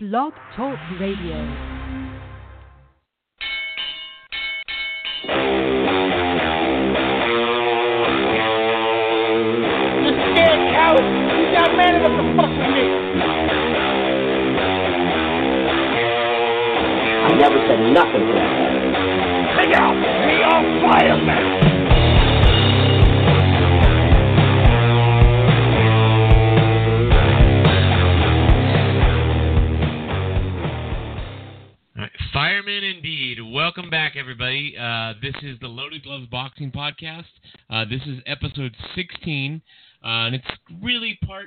Blog Talk Radio. You scared coward! You got man enough to fuck with me! I never said nothing to that. Look out! We on fire, Welcome back, everybody. Uh, this is the Loaded Gloves Boxing Podcast. Uh, this is episode 16, uh, and it's really part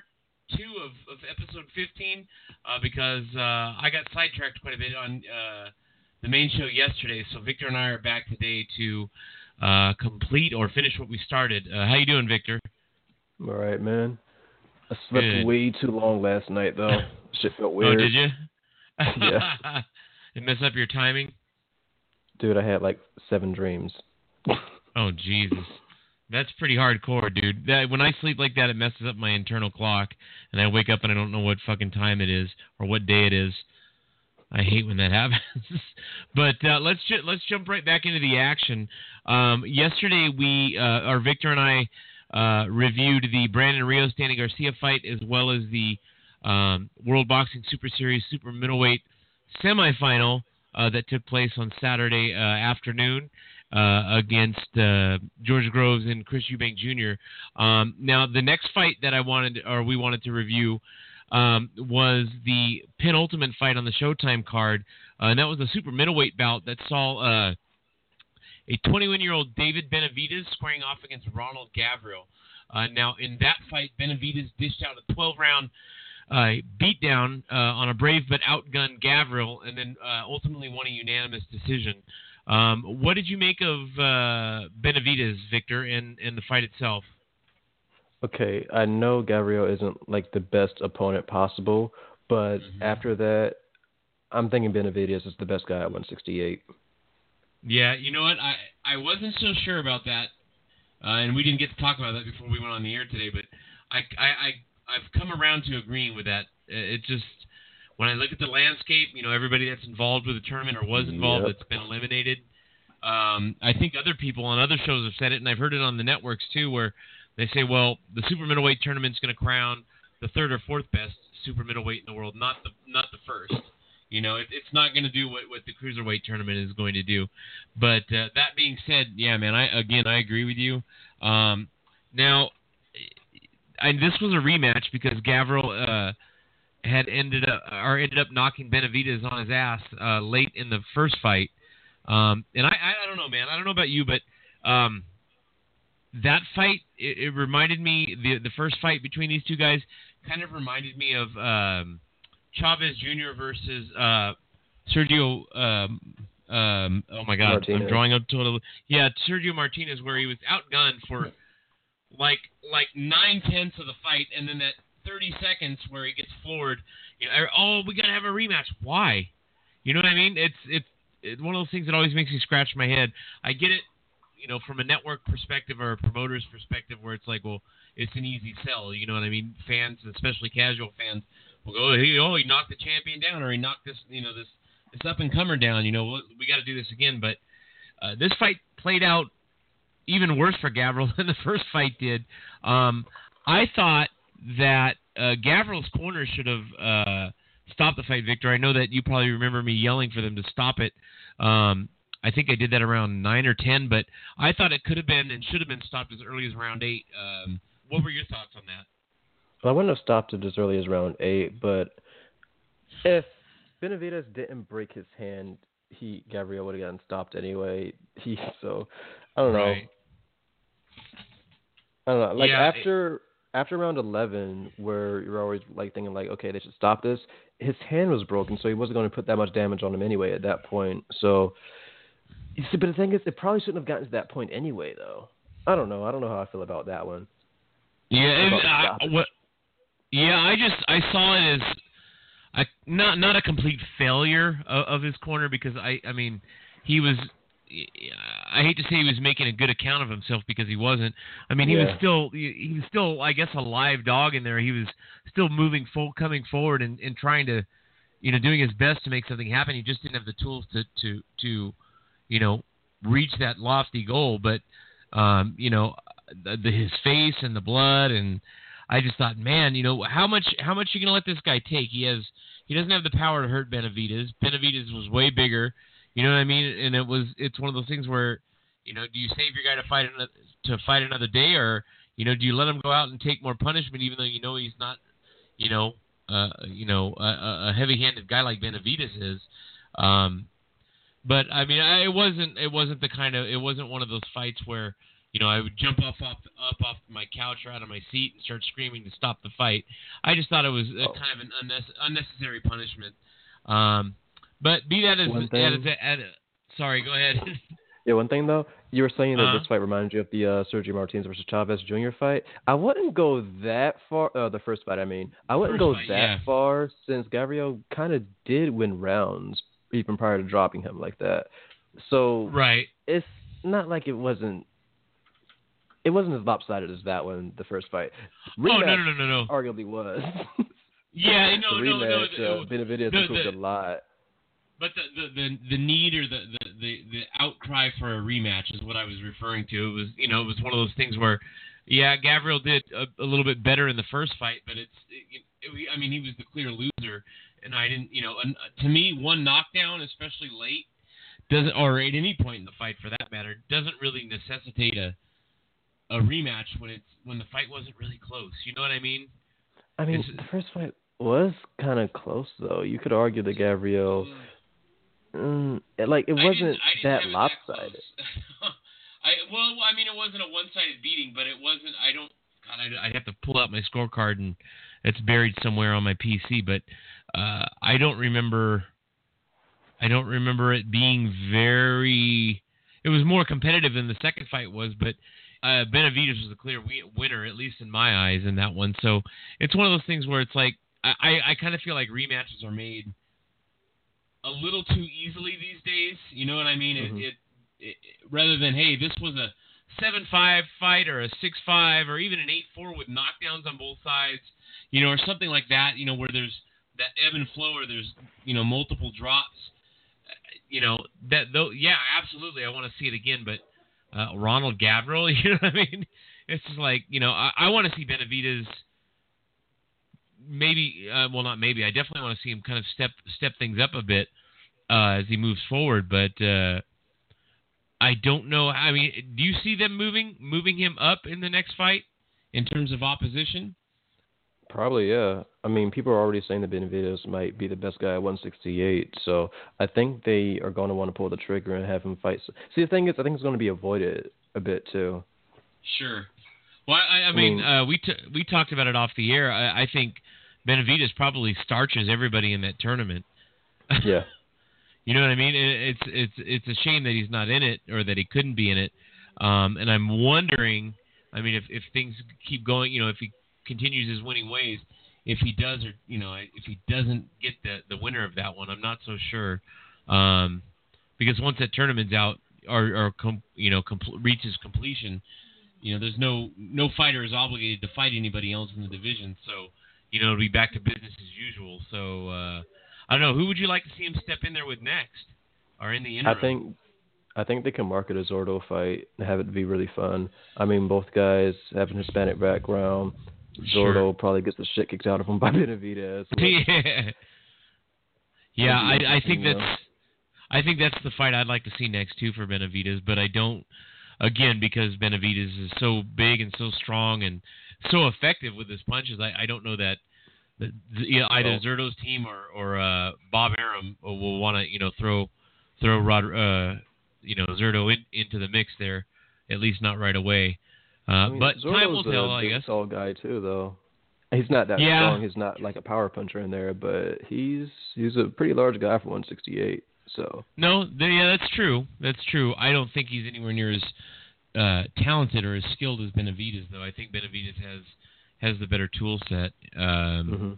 two of, of episode 15 uh, because uh, I got sidetracked quite a bit on uh, the main show yesterday. So Victor and I are back today to uh, complete or finish what we started. Uh, how you doing, Victor? I'm all right, man. I slept Good. way too long last night, though. Shit felt weird. Oh, did you? Yeah. it messed up your timing. Dude, I had like seven dreams. Oh Jesus, that's pretty hardcore, dude. That when I sleep like that, it messes up my internal clock, and I wake up and I don't know what fucking time it is or what day it is. I hate when that happens. but uh, let's ju- let's jump right back into the action. Um, yesterday, we uh, our Victor and I uh, reviewed the Brandon Rios Danny Garcia fight as well as the um, World Boxing Super Series Super Middleweight semifinal uh, that took place on Saturday uh, afternoon uh, against uh, George Groves and Chris Eubank Jr. Um, now, the next fight that I wanted, or we wanted to review, um, was the penultimate fight on the Showtime card, uh, and that was the super middleweight bout that saw a 21-year-old David Benavidez squaring off against Ronald Gavril. Now, in that fight, Benavidez dished out a 12-round uh, beatdown uh, on a brave but outgunned Gavril, and then uh, ultimately won a unanimous decision. Um, what did you make of uh, Benavidez, Victor, and, and the fight itself? Okay, I know Gabriel isn't like the best opponent possible, but Mhm. after that, I'm thinking Benavidez is the best guy at 168. Yeah, you know what? I I wasn't so sure about that, uh, and we didn't get to talk about that before we went on the air today. But I I, I I've come around to agreeing with that. It just when I look at the landscape, you know, everybody that's involved with the tournament or was involved Yep. that's been eliminated. Um, I think other people on other shows have said it, and I've heard it on the networks too, where they say, well, the super middleweight tournament's going to crown the third or fourth best super middleweight in the world, not the not the first. You know, it, it's not going to do what, what the cruiserweight tournament is going to do. But uh, that being said, yeah, man, I again I agree with you. Um, now, I, this was a rematch because Gavril uh, had ended up or ended up knocking Benavidez on his ass uh, late in the first fight. Um, and I, I I don't know, man. I don't know about you, but um, that fight it, it reminded me the the first fight between these two guys kind of reminded me of um, Chavez Jr. versus uh, Sergio. Um, um, oh my God, I'm drawing a total. Yeah, Sergio Martinez, where he was outgunned for like like nine tenths of the fight, and then that 30 seconds where he gets floored. You know, oh, we gotta have a rematch. Why? You know what I mean? It's it's it's one of those things that always makes me scratch my head. I get it, you know, from a network perspective or a promoter's perspective, where it's like, well, it's an easy sell. You know what I mean? Fans, especially casual fans, will go, oh, he knocked the champion down, or he knocked this, you know, this this up and comer down. You know, we- we got to do this again. But uh, this fight played out even worse for Gavril than the first fight did. Um, I thought that uh, Gavril's corner should have uh, stopped the fight, Victor. I know that you probably remember me yelling for them to stop it. Um, I think I did that around nine or ten, but I thought it could have been and should have been stopped as early as round eight. Um, what were your thoughts on that? Well, I wouldn't have stopped it as early as round eight, but if Benavidez didn't break his hand, he Gabriel would have gotten stopped anyway. He so I don't know. Right. I don't know. Like Yeah, it- after after round eleven, where you're always like thinking like, okay, they should stop this. His hand was broken, so he wasn't going to put that much damage on him anyway at that point. So, but the thing is, it probably shouldn't have gotten to that point anyway, though. I don't know. I don't know how I feel about that one. Yeah, I, what, yeah, I just I saw it as a, not not a complete failure of, of his corner because I I mean he was I hate to say he was making a good account of himself because he wasn't. I mean, he was still he was still I guess a live dog in there. He was still moving full coming forward and, and trying to you know, doing his best to make something happen. He just didn't have the tools to to to, you know, reach that lofty goal. But, um, you know, the, the, his face and the blood and I just thought, man, you know, how much how much are you gonna let this guy take? He has he doesn't have the power to hurt Benavidez. Benavidez was way bigger. You know what I mean? And it was it's one of those things where, you know, do you save your guy to fight another, to fight another day, or you know, do you let him go out and take more punishment even though you know he's not, you know, uh, you know, a, a heavy-handed guy like Benavidez is. Um, but I mean, I, it wasn't it wasn't the kind of it wasn't one of those fights where you know, I would jump off, off up off my couch or out of my seat and start screaming to stop the fight. I just thought it was a, Oh. kind of an unnecess- unnecessary punishment. Um, but be that as, as, as, as sorry, go ahead. Yeah, one thing though, you were saying that Uh-huh. this fight reminded you of the uh, Sergio Martinez versus Chavez Jr. fight. I wouldn't go that far. Uh, the first fight, I mean, I wouldn't First go fight, that yeah. far since Gabriel kind of did win rounds even prior to dropping him like that. So right. it's not like it wasn't. It wasn't as lopsided as that one, the first fight. oh no Rematch no no no no. Arguably was. Yeah, no the no no. rematch, the- uh, Benavidez the- improved a lot. But the, the, the, the need or the, the, the, the outcry for a rematch is what I was referring to. It was you know it was one of those things where, yeah, Gabriel did a, a little bit better in the first fight, but it's it, it, I mean he was the clear loser, and I didn't you know and to me one knockdown especially late doesn't or at any point in the fight for that matter doesn't really necessitate a a rematch when it's when the fight wasn't really close. You know what I mean? I mean, It's- the first fight was kind of close though. You could argue that Gabriel. Mm. Mm, it- like it wasn't didn't- I didn't that lopsided. close. I well, I mean, it wasn't a one-sided beating, but it wasn't. I don't. God, I'd, I'd have to pull out my scorecard, and it's buried somewhere on my PC. But uh, I don't remember. I don't remember it being very. It was more competitive than the second fight was, but uh, Benavidez was the clear winner, at least in my eyes, in that one. So it's one of those things where it's like I, I, I kind of feel like rematches are made a little too easily these days. You know what I mean? Mhm. It, it, it rather than hey, this was a seven five fight or a six five or even an eight four with knockdowns on both sides, you know, or something like that. You know, where there's that ebb and flow or there's you know multiple drops. You know that though, yeah, absolutely. I want to see it again, but uh, Ronald Gabriel, you know what I mean? It's just like you know, I, I want to see Benavidez maybe uh, well not maybe I definitely want to see him kind of step step things up a bit uh, as he moves forward but uh, I don't know I mean do you see them moving moving him up in the next fight in terms of opposition Probably, yeah. I mean, people are already saying that Benavidez might be the best guy at 168, so I think they are going to want to pull the trigger and have him fight. See, the thing is, I think it's going to be avoided a bit too. sure well I, I mean mean- uh, we t- we talked about it off the air I, I think Benavidez probably starches everybody in that tournament Yeah. You know what I mean? It, it's it's it's a shame that he's not in it or that he couldn't be in it. Um, and I'm wondering, I mean, if if things keep going, you know, if he continues his winning ways, if he does or you know, if he doesn't get the the winner of that one, I'm not so sure. Um, because once that tournament's out or or com, you know compl- reaches completion, you know, there's no no fighter is obligated to fight anybody else in the division. So, you know, it'll be back to business as usual. So. uh I don't know. Who would you like to see him step in there with next, or in the interim? I think I think they can market a Zurdo fight and have it be really fun. I mean, both guys have an Hispanic background. Sure. Zurdo probably gets the shit kicked out of him by Benavidez. yeah, yeah. I, I think that's I think that's the fight I'd like to see next too for Benavidez, but I don't. Again, because Benavidez is so big and so strong and so effective with his punches, I, I don't know that, that you know, either. Zurdo's team or or uh, Bob Arum will want to you know throw throw Rod uh, you know Zerto in, into the mix there, at least not right away. Uh, I mean, but Zurdo's time will tell, a I guess. tall guy too, though. He's not that Yeah. strong. He's not like a power puncher in there, but he's he's a pretty large guy for 168. So No, th- yeah, that's true. That's true. I don't think he's anywhere near as uh, talented or as skilled as Benavidez, though. I think Benavidez has has the better tool set. Um, hmm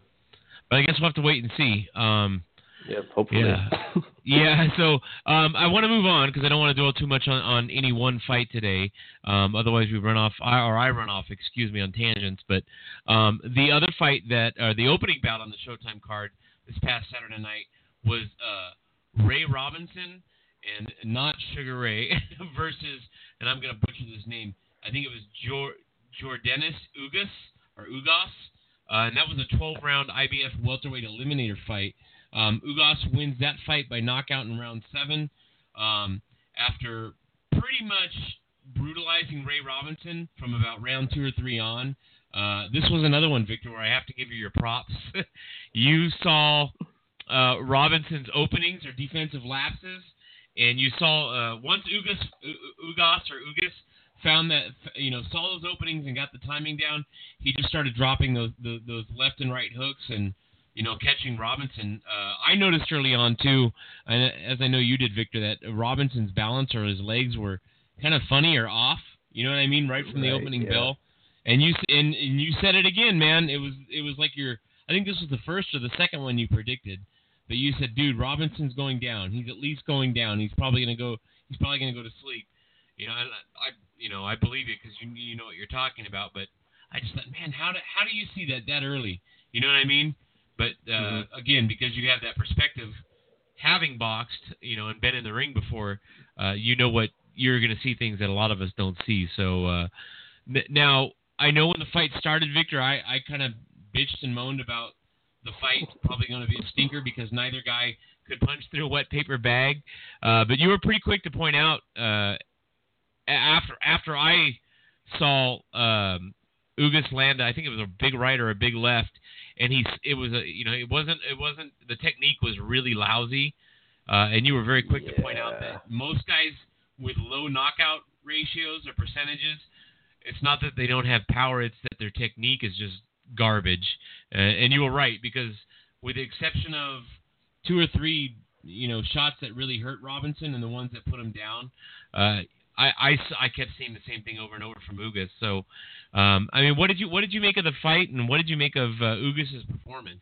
But I guess we'll have to wait and see. Um, yeah, hopefully. Yeah. yeah, so um, I want to move on because I don't want to dwell too much on, on any one fight today. Um, otherwise, we run off, I, or I run off, excuse me, on tangents. But um, the other fight that, or the opening bout on the Showtime card this past Saturday night was uh, Ray Robinson and not Sugar Ray versus, and I'm gonna butcher this name. I think it was Jor- Jordanis Ugas or Ugas, uh, and that was a 12 round IBF welterweight eliminator fight. Um, Ugas wins that fight by knockout in round seven um, after pretty much brutalizing Ray Robinson from about round two or three on. Uh, this was another one, Victor, where I have to give you your props. you saw uh, Robinson's openings or defensive lapses, and you saw uh, once Ugas, Ugas or Ugas found that you know saw those openings and got the timing down, he just started dropping those those, those left and right hooks and you know catching Robinson. Uh, I noticed early on too, and as I know you did, Victor, that Robinson's balance or his legs were kind of funny or off. You know what I mean? Right from the Right, opening yeah. bell. And you and, and you said it again, man. It was it was like your I think this was the first or the second one you predicted. But you said, dude, Robinson's going down. He's at least going down. He's probably gonna go. He's probably gonna go to sleep. You know, and I, I you know I believe it because you you know what you're talking about. But I just thought, man, how do how do you see that that early? You know what I mean? But uh, again, because you have that perspective, having boxed, you know, and been in the ring before, uh, you know what you're going to see things that a lot of us don't see. So uh, n- now I know when the fight started, Victor, I, I kind of bitched and moaned about the fight probably going to be a stinker because neither guy could punch through a wet paper bag. Uh, but you were pretty quick to point out uh, after after I saw um, Ugas land, I think it was a big right or a big left, and he's it was a you know it wasn't it wasn't the technique was really lousy, uh, and you were very quick to point out that most guys with low knockout ratios or percentages, it's not that they don't have power; it's that their technique is just garbage. Uh, and you were right because with the exception of two or three you know shots that really hurt Robinson and the ones that put him down, uh, I kept seeing the same thing over and over from Ugas. So, um, I mean, what did you what did you make of the fight, and what did you make of uh, Ugas's performance?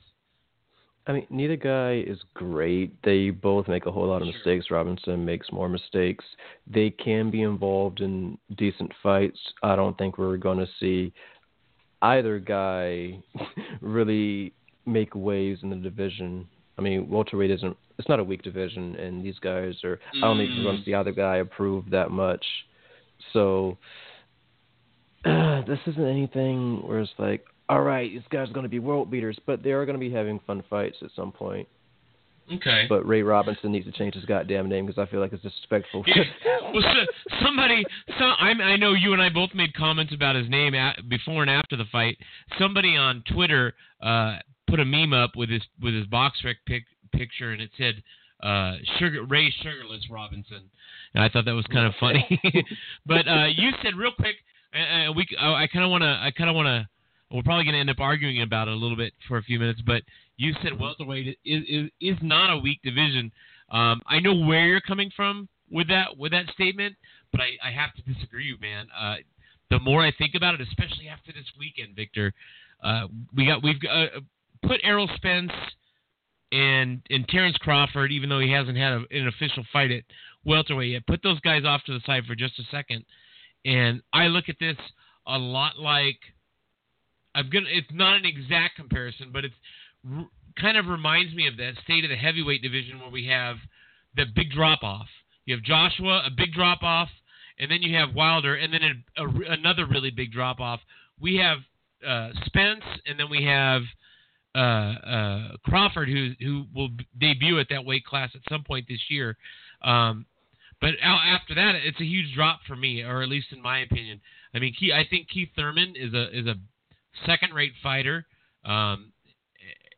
I mean, neither guy is great. They both make a whole lot of Sure. mistakes. Robinson makes more mistakes. They can be involved in decent fights. I don't think we're going to see either guy really make waves in the division. I mean, welterweight isn't. It's not a weak division, and these guys are. I don't think Mm. to see either guy approved that much. So this isn't anything where it's like, all right, these guys are going to be world beaters, but they are going to be having fun fights at some point. Okay. But Ray Robinson needs to change his goddamn name because I feel like it's disrespectful. well, so, somebody, so I'm, I know you and I both made comments about his name at, before and after the fight. Somebody on Twitter uh, put a meme up with his with his BoxRec pic, picture, and it said uh, "Sugar Ray Sugarless Robinson," and I thought that was kind of funny. but uh, you said real quick, and, uh, we I, I kind of want to I kind of want to. We're probably going to end up arguing about it a little bit for a few minutes, but you said welterweight is is, is not a weak division. Um, I know where you're coming from with that with that statement, but I, I have to disagree, man. Uh, the more I think about it, especially after this weekend, Victor, uh, we got we've uh, put Errol Spence and and Terrence Crawford, even though he hasn't had a, an official fight at welterweight yet. Put those guys off to the side for just a second, and I look at this a lot like I'm gonna. It's not an exact comparison, but it's r- kind of reminds me of that state of the heavyweight division where we have the big drop off. You have Joshua, a big drop off, and then you have Wilder, and then a, a, another really big drop off. We have uh, Spence, and then we have uh, uh, Crawford, who who will debut at that weight class at some point this year. Um, but after that, it's a huge drop for me, or at least in my opinion. I mean, Keith, I think Keith Thurman is a is a second-rate fighter. Um,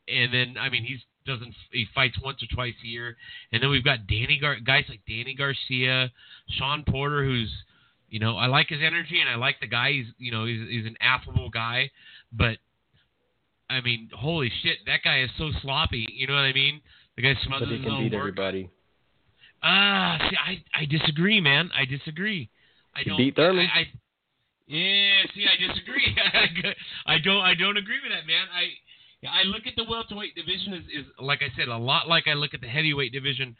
and then I mean he's doesn't he fights once or twice a year, and then we've got Danny Gar- guys like Danny Garcia, Sean Porter, who's you know I like his energy and I like the guy. He's you know he's he's an affable guy, but I mean holy shit that guy is so sloppy. You know what I mean? The guy but smothers he his can beat work. everybody. Ah, see, I I disagree, man. I disagree. I He don't. beat Thurman. I, I, yeah, see, I disagree. I don't. I don't agree with that, man. I I look at the welterweight division is, is like I said, a lot like I look at the heavyweight division.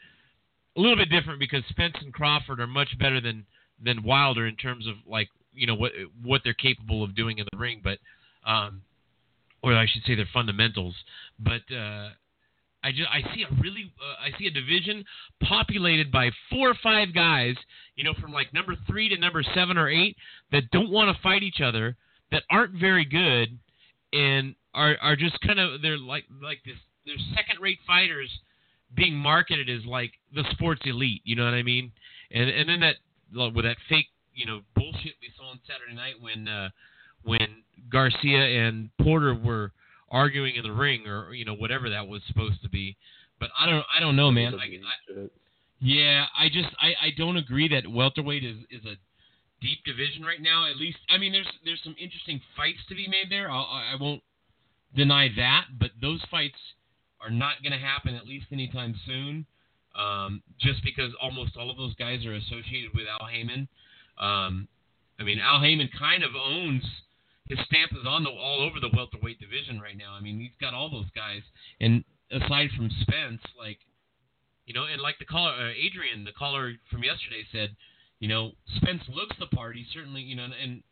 A little bit different because Spence and Crawford are much better than than Wilder in terms of like you know what what they're capable of doing in the ring, but um, or I should say their fundamentals. But uh, I just I see a really uh, I see a division populated by four or five guys, you know, from like number three to number seven or eight that don't want to fight each other, that aren't very good, and are are just kind of they're like like this they're second rate fighters being marketed as like the sports elite. You know what I mean? And and then that with that fake you know bullshit we saw on Saturday night when uh, when Garcia and Porter were arguing in the ring or you know whatever that was supposed to be. But I don't I don't know, man. I, I, yeah, I just I, I don't agree that welterweight is is a deep division right now. At least I mean there's there's some interesting fights to be made there. I'll, I won't deny that, but those fights are not going to happen at least anytime soon. Um, just because almost all of those guys are associated with Al Haymon. Um, I mean, Al Haymon kind of owns his stamp is on the all over the welterweight division right now. I mean, he's got all those guys, and aside from Spence, like you know, and like the caller uh, Adrian, the caller from yesterday said, you know, Spence looks the part. He certainly, you know, and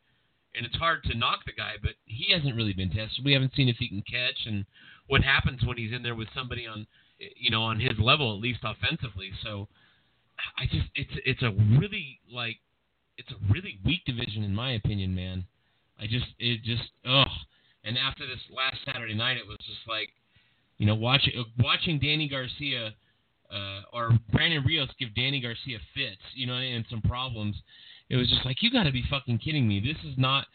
and it's hard to knock the guy, but he hasn't really been tested. We haven't seen if he can catch and what happens when he's in there with somebody on, you know, on his level at least offensively. So I just it's it's a really like it's a really weak division in my opinion, man. I just it just ugh. And after this last Saturday night, it was just like, you know, watching watching Danny Garcia uh, or Brandon Rios give Danny Garcia fits, you know, and some problems. It was just like you got to be fucking kidding me. This is not,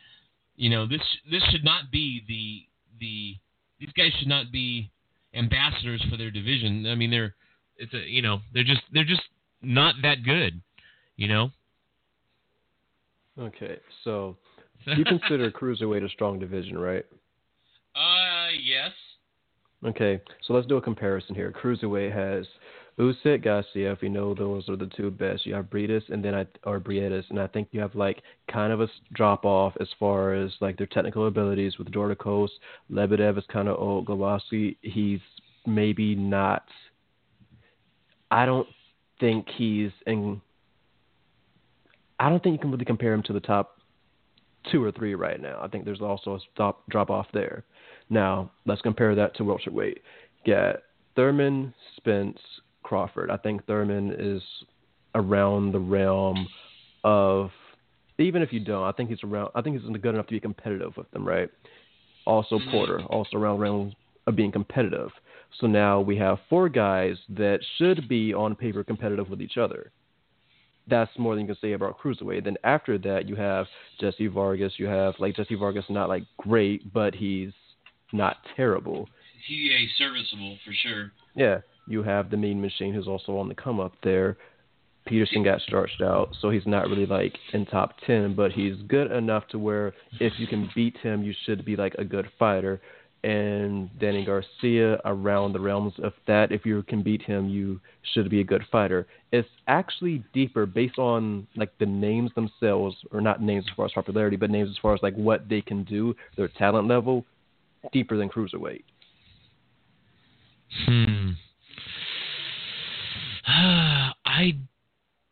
you know, this this should not be the the these guys should not be ambassadors for their division. I mean, they're it's a you know they're just they're just not that good, you know. Okay, so you consider cruiserweight a strong division, right? Uh, yes. Okay, so let's do a comparison here. Cruiserweight has Usyk, Gassiev. If you know those are the two best, you have Briedis and then I or Briedis, and I think you have like kind of a drop off as far as like their technical abilities with Dorticos. Lebedev is kind of old. Glowacki, he's maybe not. I don't think he's in. I don't think you can really compare him to the top two or three right now. I think there's also a stop drop off there. Now let's compare that to welterweight. Get Thurman, Spence, Crawford. I think Thurman is around the realm of even if you don't, I think he's around. I think he's good enough to be competitive with them, right? Also mm-hmm. Porter, also around the realm of being competitive. So now we have four guys that should be on paper competitive with each other that's more than you can say about cruiserweight. Then after that, you have Jesse Vargas. You have like Jesse Vargas, not like great, but he's not terrible. He a serviceable for sure. Yeah, you have the Mean Machine, who's also on the come up there. Peterson got starched out, so he's not really like in top ten, but he's good enough to where if you can beat him, you should be like a good fighter and Danny Garcia around the realms of that. If you can beat him, you should be a good fighter. It's actually deeper based on like the names themselves, or not names as far as popularity, but names as far as like what they can do, their talent level, deeper than cruiserweight. Hmm. I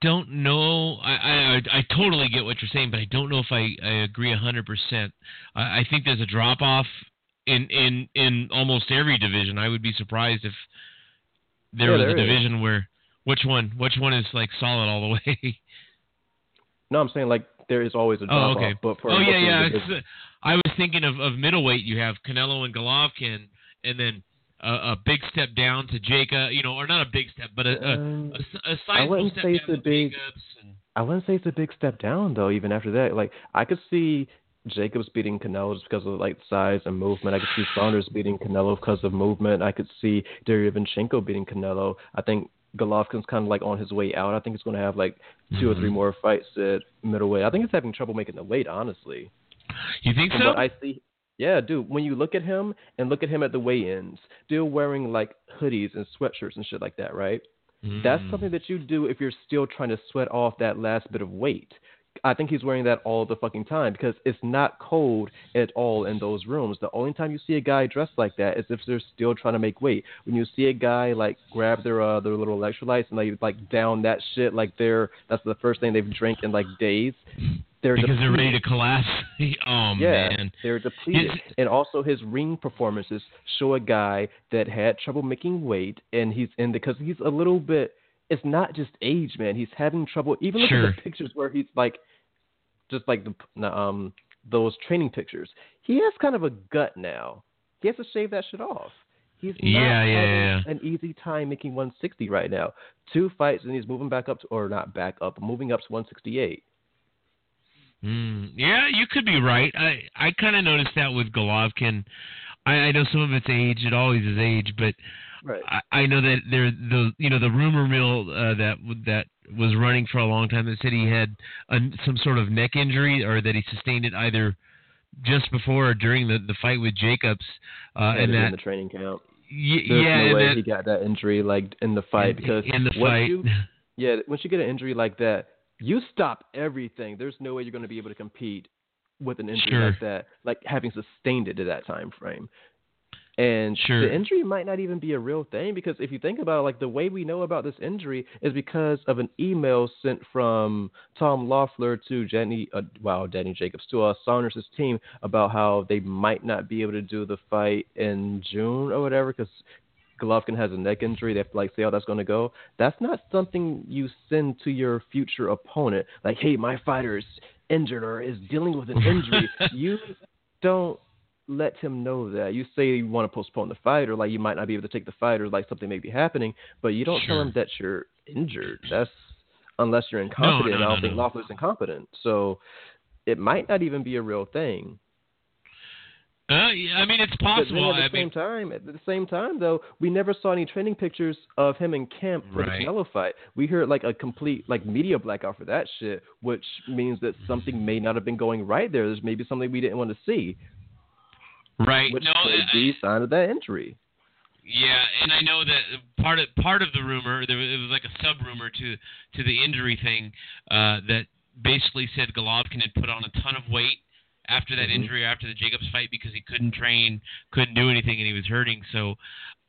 don't know. I, I I totally get what you're saying, but I don't know if I, I agree hundred percent. I I think there's a drop off in in in almost every division. I would be surprised if there yeah, was there a division is. where which one which one is like solid all the way. No, I'm saying like there is always a drop oh, okay. off. But for oh yeah, yeah. I was thinking of, of middleweight. You have Canelo and Golovkin, and then a, a big step down to Jacob. You know, or not a big step, but a, um, a, a, a sizable step down to big, And... I wouldn't say it's a big step down though. Even after that, like I could see Jacobs beating Canelo just because of like size and movement. I could see Saunders beating Canelo because of movement. I could see Derevyanchenko beating Canelo. I think Golovkin's kind of like on his way out. I think he's going to have like 2 mm-hmm. or three mm-hmm. more fights at middleweight. I think he's having trouble making the weight, honestly. You think From so? I see. Yeah, dude. When you look at him and look at him at the weigh-ins, still wearing like hoodies and sweatshirts and shit like that, right? Mm. That's something that you do if you're still trying to sweat off that last bit of weight. I think he's wearing that all the fucking time because it's not cold at all in those rooms. The only time you see a guy dressed like that is if they're still trying to make weight. When you see a guy like grab their uh, their little electrolytes and like like down that shit like they're that's the first thing they've drank in like days. they're because they're ready to collapse. oh yeah, man. they're depleted, His- and also his ring performances show a guy that had trouble making weight, and he's in because he's a little bit. It's not just age, man. He's having trouble. Even look Sure. at the pictures where he's like, just like the um those training pictures. He has kind of a gut now. He has to shave that shit off. He's not Yeah, yeah, yeah. an easy time making 160 right now. Two fights and he's moving back up to, or not back up, moving up to 168. Mm, yeah, you could be right. I I kind of noticed that with Golovkin. I, I know some of it's age. It always is age, but Right. I, I know that there the you know the rumor mill uh, that that was running for a long time that said he had a, some sort of neck injury or that he sustained it either just before or during the the fight with Jacobs, uh, and it in the training camp. y- There's yeah, no way that, he got that injury like in the fight in, because in the fight. you yeah once you get an injury like that you stop everything. There's no way you're going to be able to compete with an injury Sure. like that, like having sustained it to that time frame. And Sure. the injury might not even be a real thing because if you think about it, like the way we know about this injury is because of an email sent from Tom Loeffler to Jenny, uh, wow, Danny Jacobs to uh, Saunders' team about how they might not be able to do the fight in June or whatever because Golovkin has a neck injury. They have to like see how that's going to go. That's not something you send to your future opponent. Like, hey, my fighter is injured or is dealing with an injury. you don't let him know that. You say you want to postpone the fight, or like you might not be able to take the fight, or like something may be happening, but you don't tell him that you're injured. That's unless you're incompetent. no, no, I don't no, think no. Loeffler's incompetent, so it might not even be a real thing. Uh, yeah, I mean, it's But possible. at the I same mean, time, at the same time though, we never saw any training pictures of him in camp for Right. the Canelo fight. We heard like a complete like media blackout for that shit, which means that something may not have been going right there. There's maybe something we didn't want to see, right? which no, could be a sign of that injury. Yeah, and I know that part of part of the rumor there was, it was like a sub rumor to to the injury thing uh, that basically said Golovkin had put on a ton of weight after that Mhm. injury after the Jacobs fight because he couldn't train, couldn't do anything, and he was hurting. So,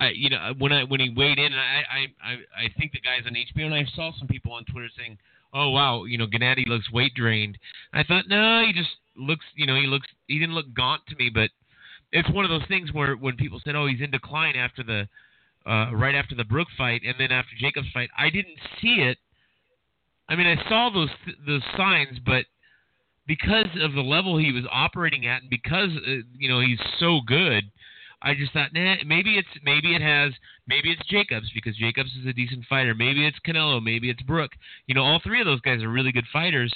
I you know when I when he weighed in, I I I, I think the guys on HBO and I saw some people on Twitter saying, "Oh wow, you know Gennady looks weight drained." I thought, no, he just looks, you know, he looks he didn't look gaunt to me, but it's one of those things where when people said, "Oh, he's in decline after the uh, right after the Brook fight and then after Jacobs fight," I didn't see it. I mean, I saw those those signs, but because of the level he was operating at and because uh, you know he's so good, I just thought, nah, maybe it's maybe it has maybe it's Jacobs because Jacobs is a decent fighter. Maybe it's Canelo. Maybe it's Brook. You know, all three of those guys are really good fighters.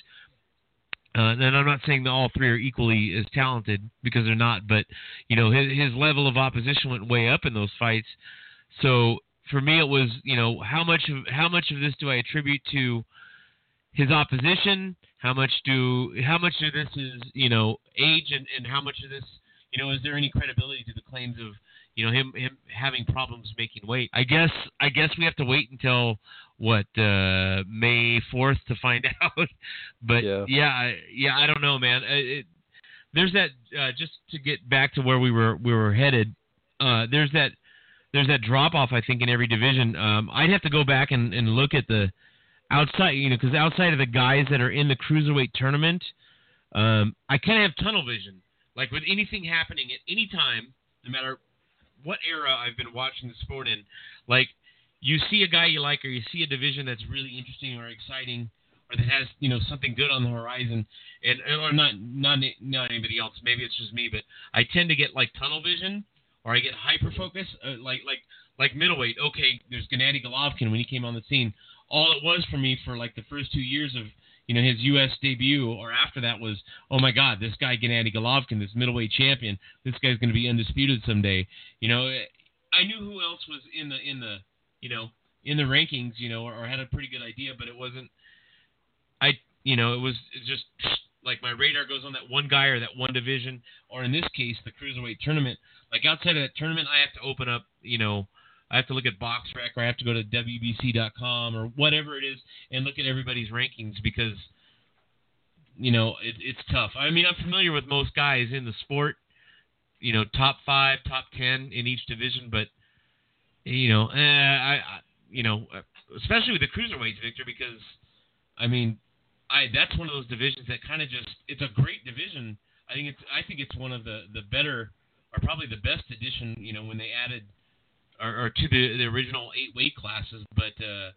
Uh, and I'm not saying that all three are equally as talented because they're not, but you know his his level of opposition went way up in those fights. So for me, it was you know how much of how much of this do I attribute to his opposition? How much do how much of this is you know age and, and how much of this you know is there any credibility to the claims of you know him him having problems making weight? I guess I guess we have to wait until what uh May fourth to find out. but Yeah. yeah, I, yeah, I don't know, man. It, there's that uh, just to get back to where we were we were headed. Uh, there's that there's that drop off I think in every division. Um, I'd have to go back and, and look at the outside, you know, because outside of the guys that are in the cruiserweight tournament, um, I kind of have tunnel vision. Like with anything happening at any time, no matter what era I've been watching the sport in, like you see a guy you like or you see a division that's really interesting or exciting or that has you know something good on the horizon and or not not not anybody else maybe it's just me but I tend to get like tunnel vision or I get hyper focus uh, like like like middleweight okay there's Gennady Golovkin when he came on the scene all it was for me for like the first two years of you know his U.S. debut or after that was oh my God this guy Gennady Golovkin this middleweight champion this guy's going to be undisputed someday you know I knew who else was in the in the you know in the rankings you know or, or had a pretty good idea but it wasn't I you know it was just like my radar goes on that one guy or that one division or in this case the cruiserweight tournament like outside of that tournament I have to open up you know I have to look at BoxRec or I have to go to WBC.com or whatever it is and look at everybody's rankings because you know it, it's tough. I mean, I'm familiar with most guys in the sport, you know, top five, top ten in each division, but you know, eh, I, I, you know, especially with the cruiserweights, Victor, because I mean, I that's one of those divisions that kind of just it's a great division. I think it's I think it's one of the the better or probably the best addition. You know when they added or, or to the the original eight weight classes, but. uh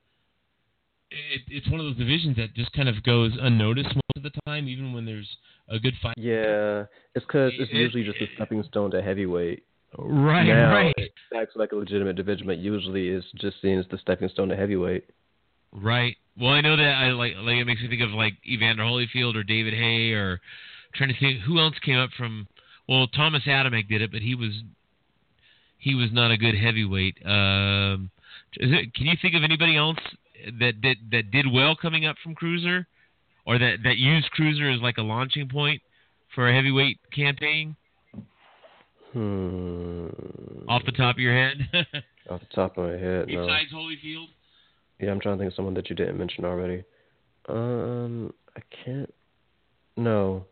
it, it's one of those divisions that just kind of goes unnoticed most of the time, even when there's a good fight. Yeah, it's because it's It- usually just a stepping stone to heavyweight. Right, now, right, acts like a legitimate division, but usually is just seen as the stepping stone to heavyweight. right. Well, I know that I like like it makes me think of like Evander Holyfield or David Haye or trying to think who else came up from. Well, Thomas Adamek did it, but he was he was not a good heavyweight. Um, is it, can you think of anybody else that that that did well coming up from cruiser, or that that used cruiser as like a launching point for a heavyweight campaign? Hmm. Off the top of your head, Off the top of my head, no. besides Holyfield. Yeah, I'm trying to think of someone that you didn't mention already. Um, I can't. No.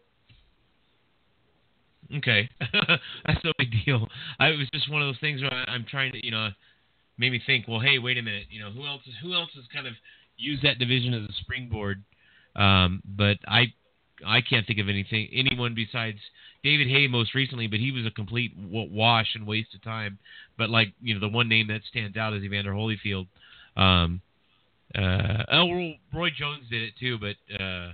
Okay, that's no big deal. I, it was just one of those things where I, I'm trying to, you know, made me think. Well, hey, wait a minute. You know, who else is who else has kind of used that division as a springboard? Um, but I, I can't think of anything anyone besides David Haye most recently. But he was a complete wa- wash and waste of time. But like you know, the one name that stands out is Evander Holyfield. Um, uh, oh, Roy Jones did it too, but. Uh,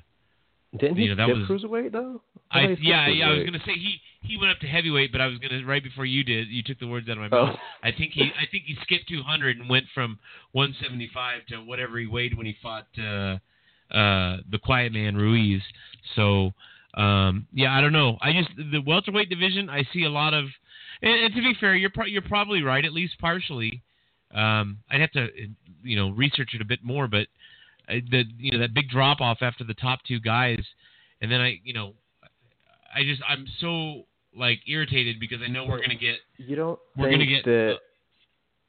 Didn't he You know, that was- cruiserweight though? I skipped yeah yeah I was gonna say he he went up to heavyweight, but I was gonna right before you did you took the words out of my Oh. mouth. I think he I think he skipped 200 and went from 175 to whatever he weighed when he fought uh, uh, the Quiet Man Ruiz. So um, yeah, I don't know. I just the welterweight division I see a lot of. And, and to be fair, you're pro- you're probably right at least partially. Um, I'd have to you know research it a bit more, but uh, the you know that big drop off after the top two guys, and then I you know I just I'm so like irritated because I know we're gonna get You don't we're gonna get that uh,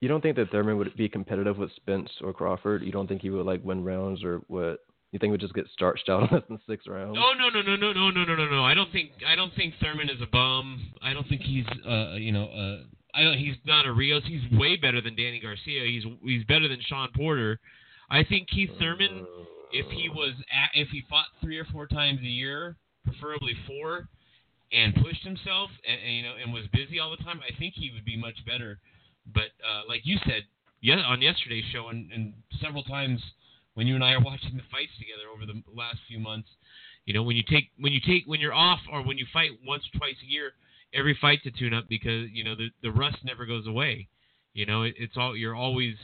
you don't think that Thurman would be competitive with Spence or Crawford? You don't think he would like win rounds or what? You think would just get starched out in less than six rounds? Oh no no no no no no no no no! I don't think I don't think Thurman is a bum. I don't think he's uh you know uh I don't he's not a Rios. He's way better than Danny Garcia. He's he's better than Sean Porter. I think Keith Thurman, if he was at, if he fought three or four times a year, preferably four, and pushed himself and, and you know and was busy all the time, I think he would be much better. But uh, like you said, yeah, on yesterday's show and, and several times when you and I are watching the fights together over the last few months, you know, when you take when you take when you're off or when you fight once or twice a year, every fight's a tune up because you know the the rust never goes away. You know, it, it's all you're always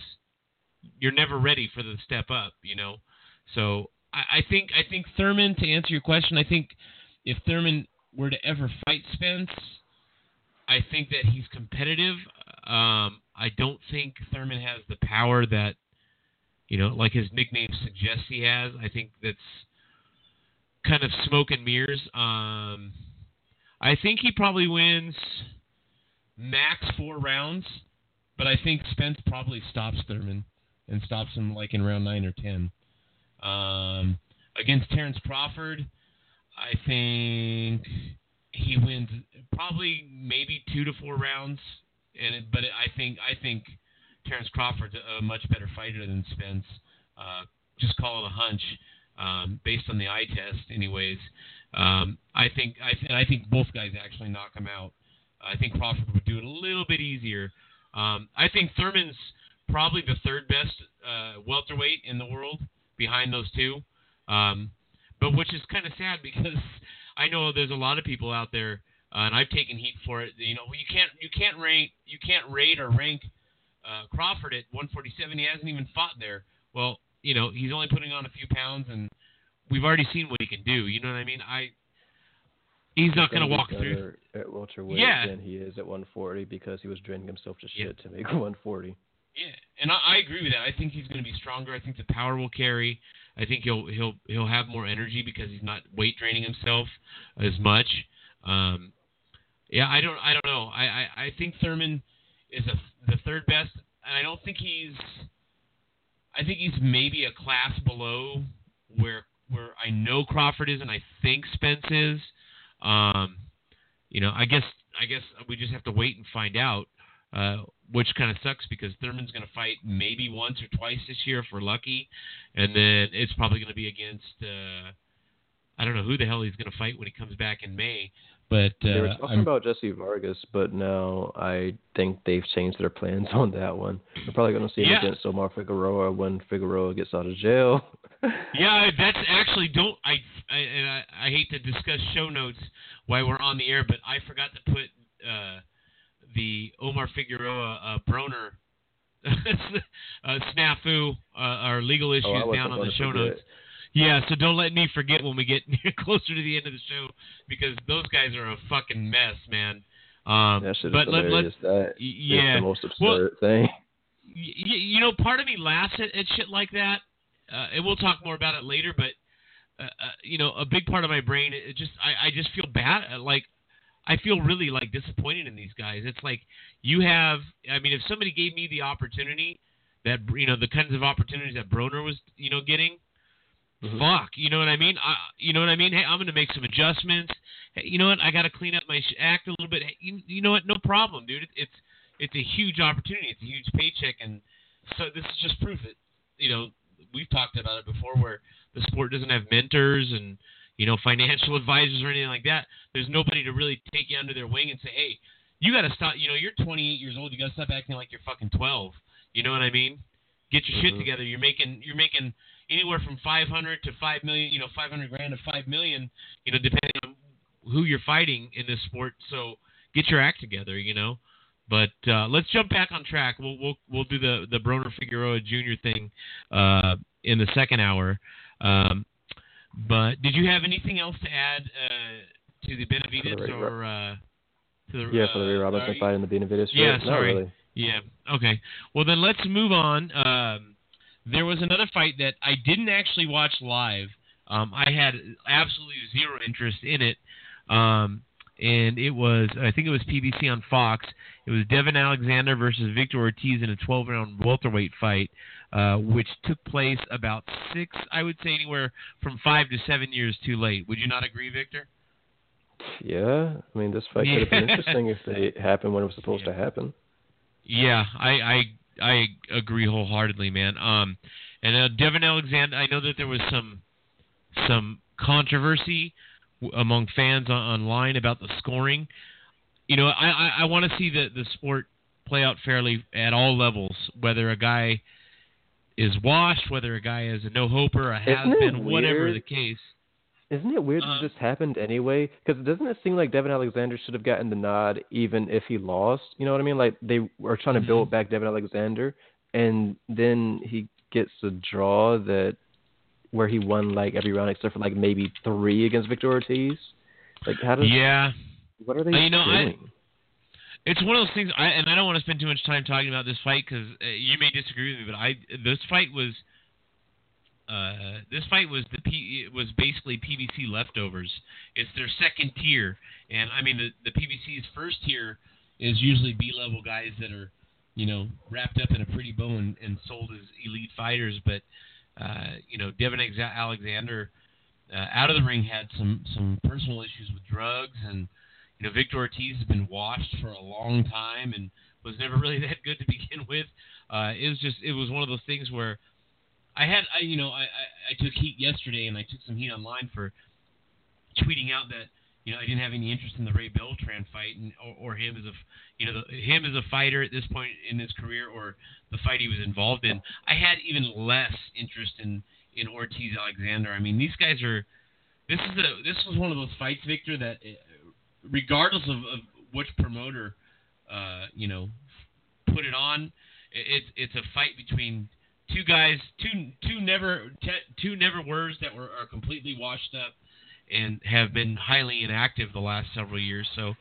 you're never ready for the step up. You know, so I, I think I think Thurman to answer your question, I think if Thurman were to ever fight Spence, I think that he's competitive. Um, I don't think Thurman has the power that you know, like his nickname suggests he has. I think that's kind of smoke and mirrors. Um, I think he probably wins max four rounds, but I think Spence probably stops Thurman and stops him like in round nine or ten. Um, against Terrence Crawford, I think he wins probably maybe two to four rounds, and but I think I think Terrence Crawford's a, much better fighter than Spence. Uh, just call it a hunch um, based on the eye test, anyways. Um, I think I, th- I think both guys actually knock him out. I think Crawford would do it a little bit easier. Um, I think Thurman's probably the third best uh, welterweight in the world behind those two. Um, but which is kind of sad because I know there's a lot of people out there, uh, and I've taken heat for it. You know, you can't you can't rank you can't rate or rank uh, Crawford at 147. He hasn't even fought there. Well, you know, he's only putting on a few pounds, and we've already seen what he can do. You know what I mean? I he's not going to walk through. at welterweight Yeah. than he is at 140 because he was draining himself to Yeah. shit to make 140. Yeah, and I, I agree with that. I think he's going to be stronger. I think the power will carry. I think he'll he'll he'll have more energy because he's not weight draining himself as much. Um, yeah, I don't I don't know. I, I, I think Thurman is a, the third best, and I don't think he's. I think he's maybe a class below where where I know Crawford is, and I think Spence is. Um, you know, I guess I guess we just have to wait and find out. Uh, which kind of sucks because Thurman's going to fight maybe once or twice this year if we're lucky, and then it's probably going to be against uh, I don't know who the hell he's going to fight when he comes back in May. But uh, they were talking I'm- about Jesse Vargas, but now I think they've changed their plans on that one. We're probably going to see him Yeah. against Omar Figueroa when Figueroa gets out of jail. Yeah, that's actually don't I I and I, I hate to discuss show notes while we're on the air, but I forgot to put uh, the Omar Figueroa uh, Broner uh, snafu uh, our legal issues Oh, down on the show notes. Yeah, so don't let me forget when we get closer to the end of the show because those guys are a fucking mess, man. Um, That shit but let, let, hilarious. That is yeah, the most absurd Well, thing. y- y- you know, part of me laughs at, at shit like that, uh, and we'll talk more about it later. But uh, uh, you know, a big part of my brain, it just I, I just feel bad. uh, Like I feel really like disappointed in these guys. It's like you have. I mean, if somebody gave me the opportunity that you know the kinds of opportunities that Broner was you know getting. Mhm. Fuck, you know what I mean? I, you know what I mean? Hey, I'm gonna make some adjustments. Hey, you know what? I gotta clean up my sh- act a little bit. Hey, you, you know what? No problem, dude. It, it's it's a huge opportunity. It's a huge paycheck, and so this is just proof that you know we've talked about it before, where the sport doesn't have mentors and you know financial advisors or anything like that. There's nobody to really take you under their wing and say, hey, you got to stop. You know, you're 28 years old. You got to stop acting like you're fucking 12. You know what I mean? Get your shit Mhm. together. You're making you're making anywhere from 500 to 5 million. You know, 500 grand to 5 million. You know, depending on who you're fighting in this sport. So get your act together. You know. But uh, let's jump back on track. We'll we'll we'll do the the Broner Figueroa Jr. thing uh, in the second hour. Um, but did you have anything else to add uh, to the Benavidez Ray- or uh, to the Yeah, for the Ray uh, Robinson uh, fight and the Benavidez yeah, sorry. really. Yeah. Okay. Well, then let's move on. Um, there was another fight that I didn't actually watch live. Um, I had absolutely zero interest in it. Um, and it was, I think it was PBC on Fox. It was Devon Alexander versus Victor Ortiz in a 12 round welterweight fight, uh, which took place about six, I would say anywhere from five to seven years too late. Would you not agree, Victor? Yeah, I mean, this fight could have been interesting if it happened when it was supposed Yeah. to happen. Yeah, I I I agree wholeheartedly, man. Um, and uh, Devon Alexander, I know that there was some some controversy w- among fans on, online about the scoring. You know, I I, I want to see the the sport play out fairly at all levels, whether a guy is washed, whether a guy is a no hoper, a has been, whatever the case. Isn't it weird Uh, that this happened anyway? Because doesn't it seem like Devon Alexander should have gotten the nod even if he lost? You know what I mean? Like they were trying to Mm-hmm. build back Devon Alexander, and then he gets a draw that where he won like every round except for like maybe three against Victor Ortiz. Like how does Yeah, what are they Uh, you know, I- doing? It's one of those things, I, and I don't want to spend too much time talking about this fight because uh, you may disagree with me, but I this fight was uh, this fight was the P, was basically PBC leftovers. It's their second tier, and I mean the the PBC's first tier is usually B level guys that are you know wrapped up in a pretty bow and, and sold as elite fighters, but uh, you know Devon Exa- Alexander uh, out of the ring had some some personal issues with drugs and you know, Victor Ortiz has been washed for a long time and was never really that good to begin with. Uh, it was just, it was one of those things where I had, I, you know, I, I, I took heat yesterday and I took some heat online for tweeting out that, you know, I didn't have any interest in the Ray Beltran fight and, or, or him as a, you know, the, him as a fighter at this point in his career or the fight he was involved in. I had even less interest in, in Ortiz Alexander. I mean, these guys are, this is a, this was one of those fights, Victor, that uh, regardless of, of which promoter, uh, you know, put it on, it, it's it's a fight between two guys, two two never two never words that were are completely washed up and have been highly inactive the last several years. So, and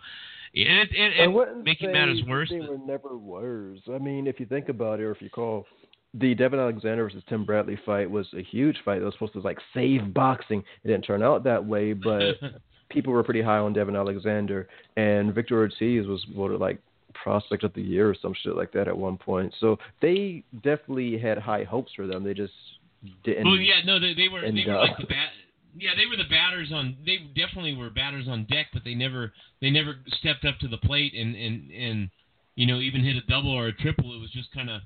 it, and, and wouldn't making matters worse, They were never worse. I mean, if you think about it, or if you call the Devon Alexander versus Tim Bradley fight was a huge fight. That was supposed to like save boxing. It didn't turn out that way, but people were pretty high on Devon Alexander, and Victor Ortiz was voted like prospect of the year or some shit like that at one point. So they definitely had high hopes for them. They just didn't. well, yeah, no, they, they were they were uh, like the bat. Yeah, they were the batters on. They definitely were batters on deck, but they never they never stepped up to the plate and and and you know even hit a double or a triple. It was just kind of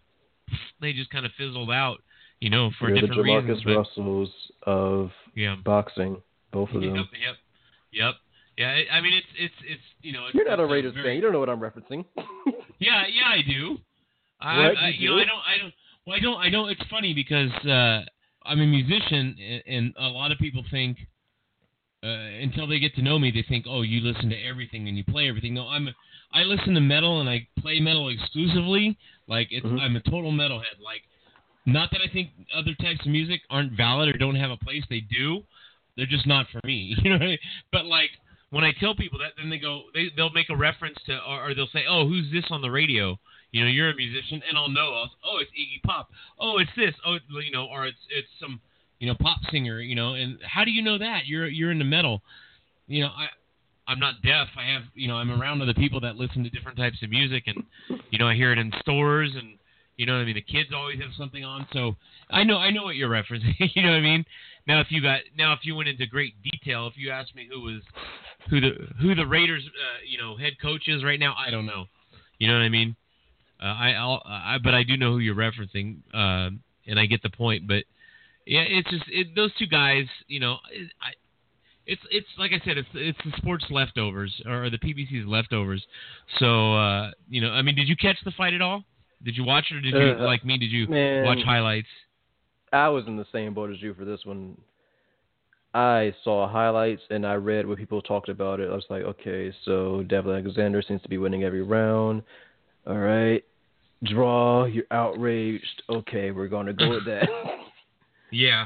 they just kind of fizzled out, you know, for the different Jamarcus reasons. But, Russells of yeah, boxing. Both of them. Yep, yep, yep. Yeah, I- mean it's it's it's you know. It's, You're not a Raiders very- fan. You don't know what I'm referencing. Yeah, yeah, I do. I, What, I, you you know, do? I don't, I don't. Well, I don't. I don't. It's funny because uh, I'm a musician, and, and a lot of people think uh, until they get to know me, they think, oh, you listen to everything and you play everything. No, I'm. A, I listen to metal and I play metal exclusively. Like it's, Mhm. I'm a total metalhead. Like, not that I think other types of music aren't valid or don't have a place. They do. They're just not for me. You know. What I mean? But like when I tell people that, then they go, they they'll make a reference to, or, or they'll say, oh, who's this on the radio? You know, you're a musician, and I'll know. I'll, oh, it's Iggy Pop. Oh, it's this. Oh, you know, or it's it's some you know pop singer. You know, and how do you know that? You're you're into metal. You know, I I'm not deaf. I have you know I'm around other people that listen to different types of music, and you know I hear it in stores, and you know what I mean. The kids always have something on, so I know I know what you're referencing. you know what I mean? Now if you got now if you went into great detail, if you asked me who was who the who the Raiders uh, you know head coach is right now, I don't know. You know what I mean? Uh, I, I'll, I but I do know who you're referencing, uh, and I get the point. But yeah, it's just it, those two guys. You know, it, I, it's it's like I said, it's it's the sports leftovers or the PBC's leftovers. So uh, you know, I mean, did you catch the fight at all? Did you watch it, or did you Uh, like me? Did you man. watch highlights? I was in the same boat as you for this one. I saw highlights and I read what people talked about it. I was like, okay, so Devon Alexander seems to be winning every round. All right. Draw, you're outraged. Okay, we're going to go with that. Yeah.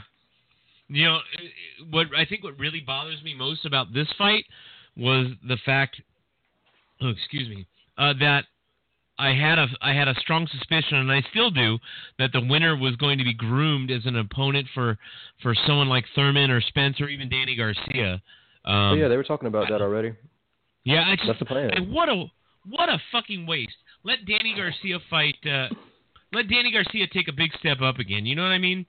You know, i- i- what I think what really bothers me most about this fight was the fact, oh, excuse me, uh, that I had a I had a strong suspicion, and I still do, that the winner was going to be groomed as an opponent for for someone like Thurman or Spence or even Danny Garcia. Um, oh, yeah, they were talking about that already. yeah, I just, That's the plan. and what a what a fucking waste. Let Danny Garcia fight. Uh, let Danny Garcia take a big step up again. You know what I mean?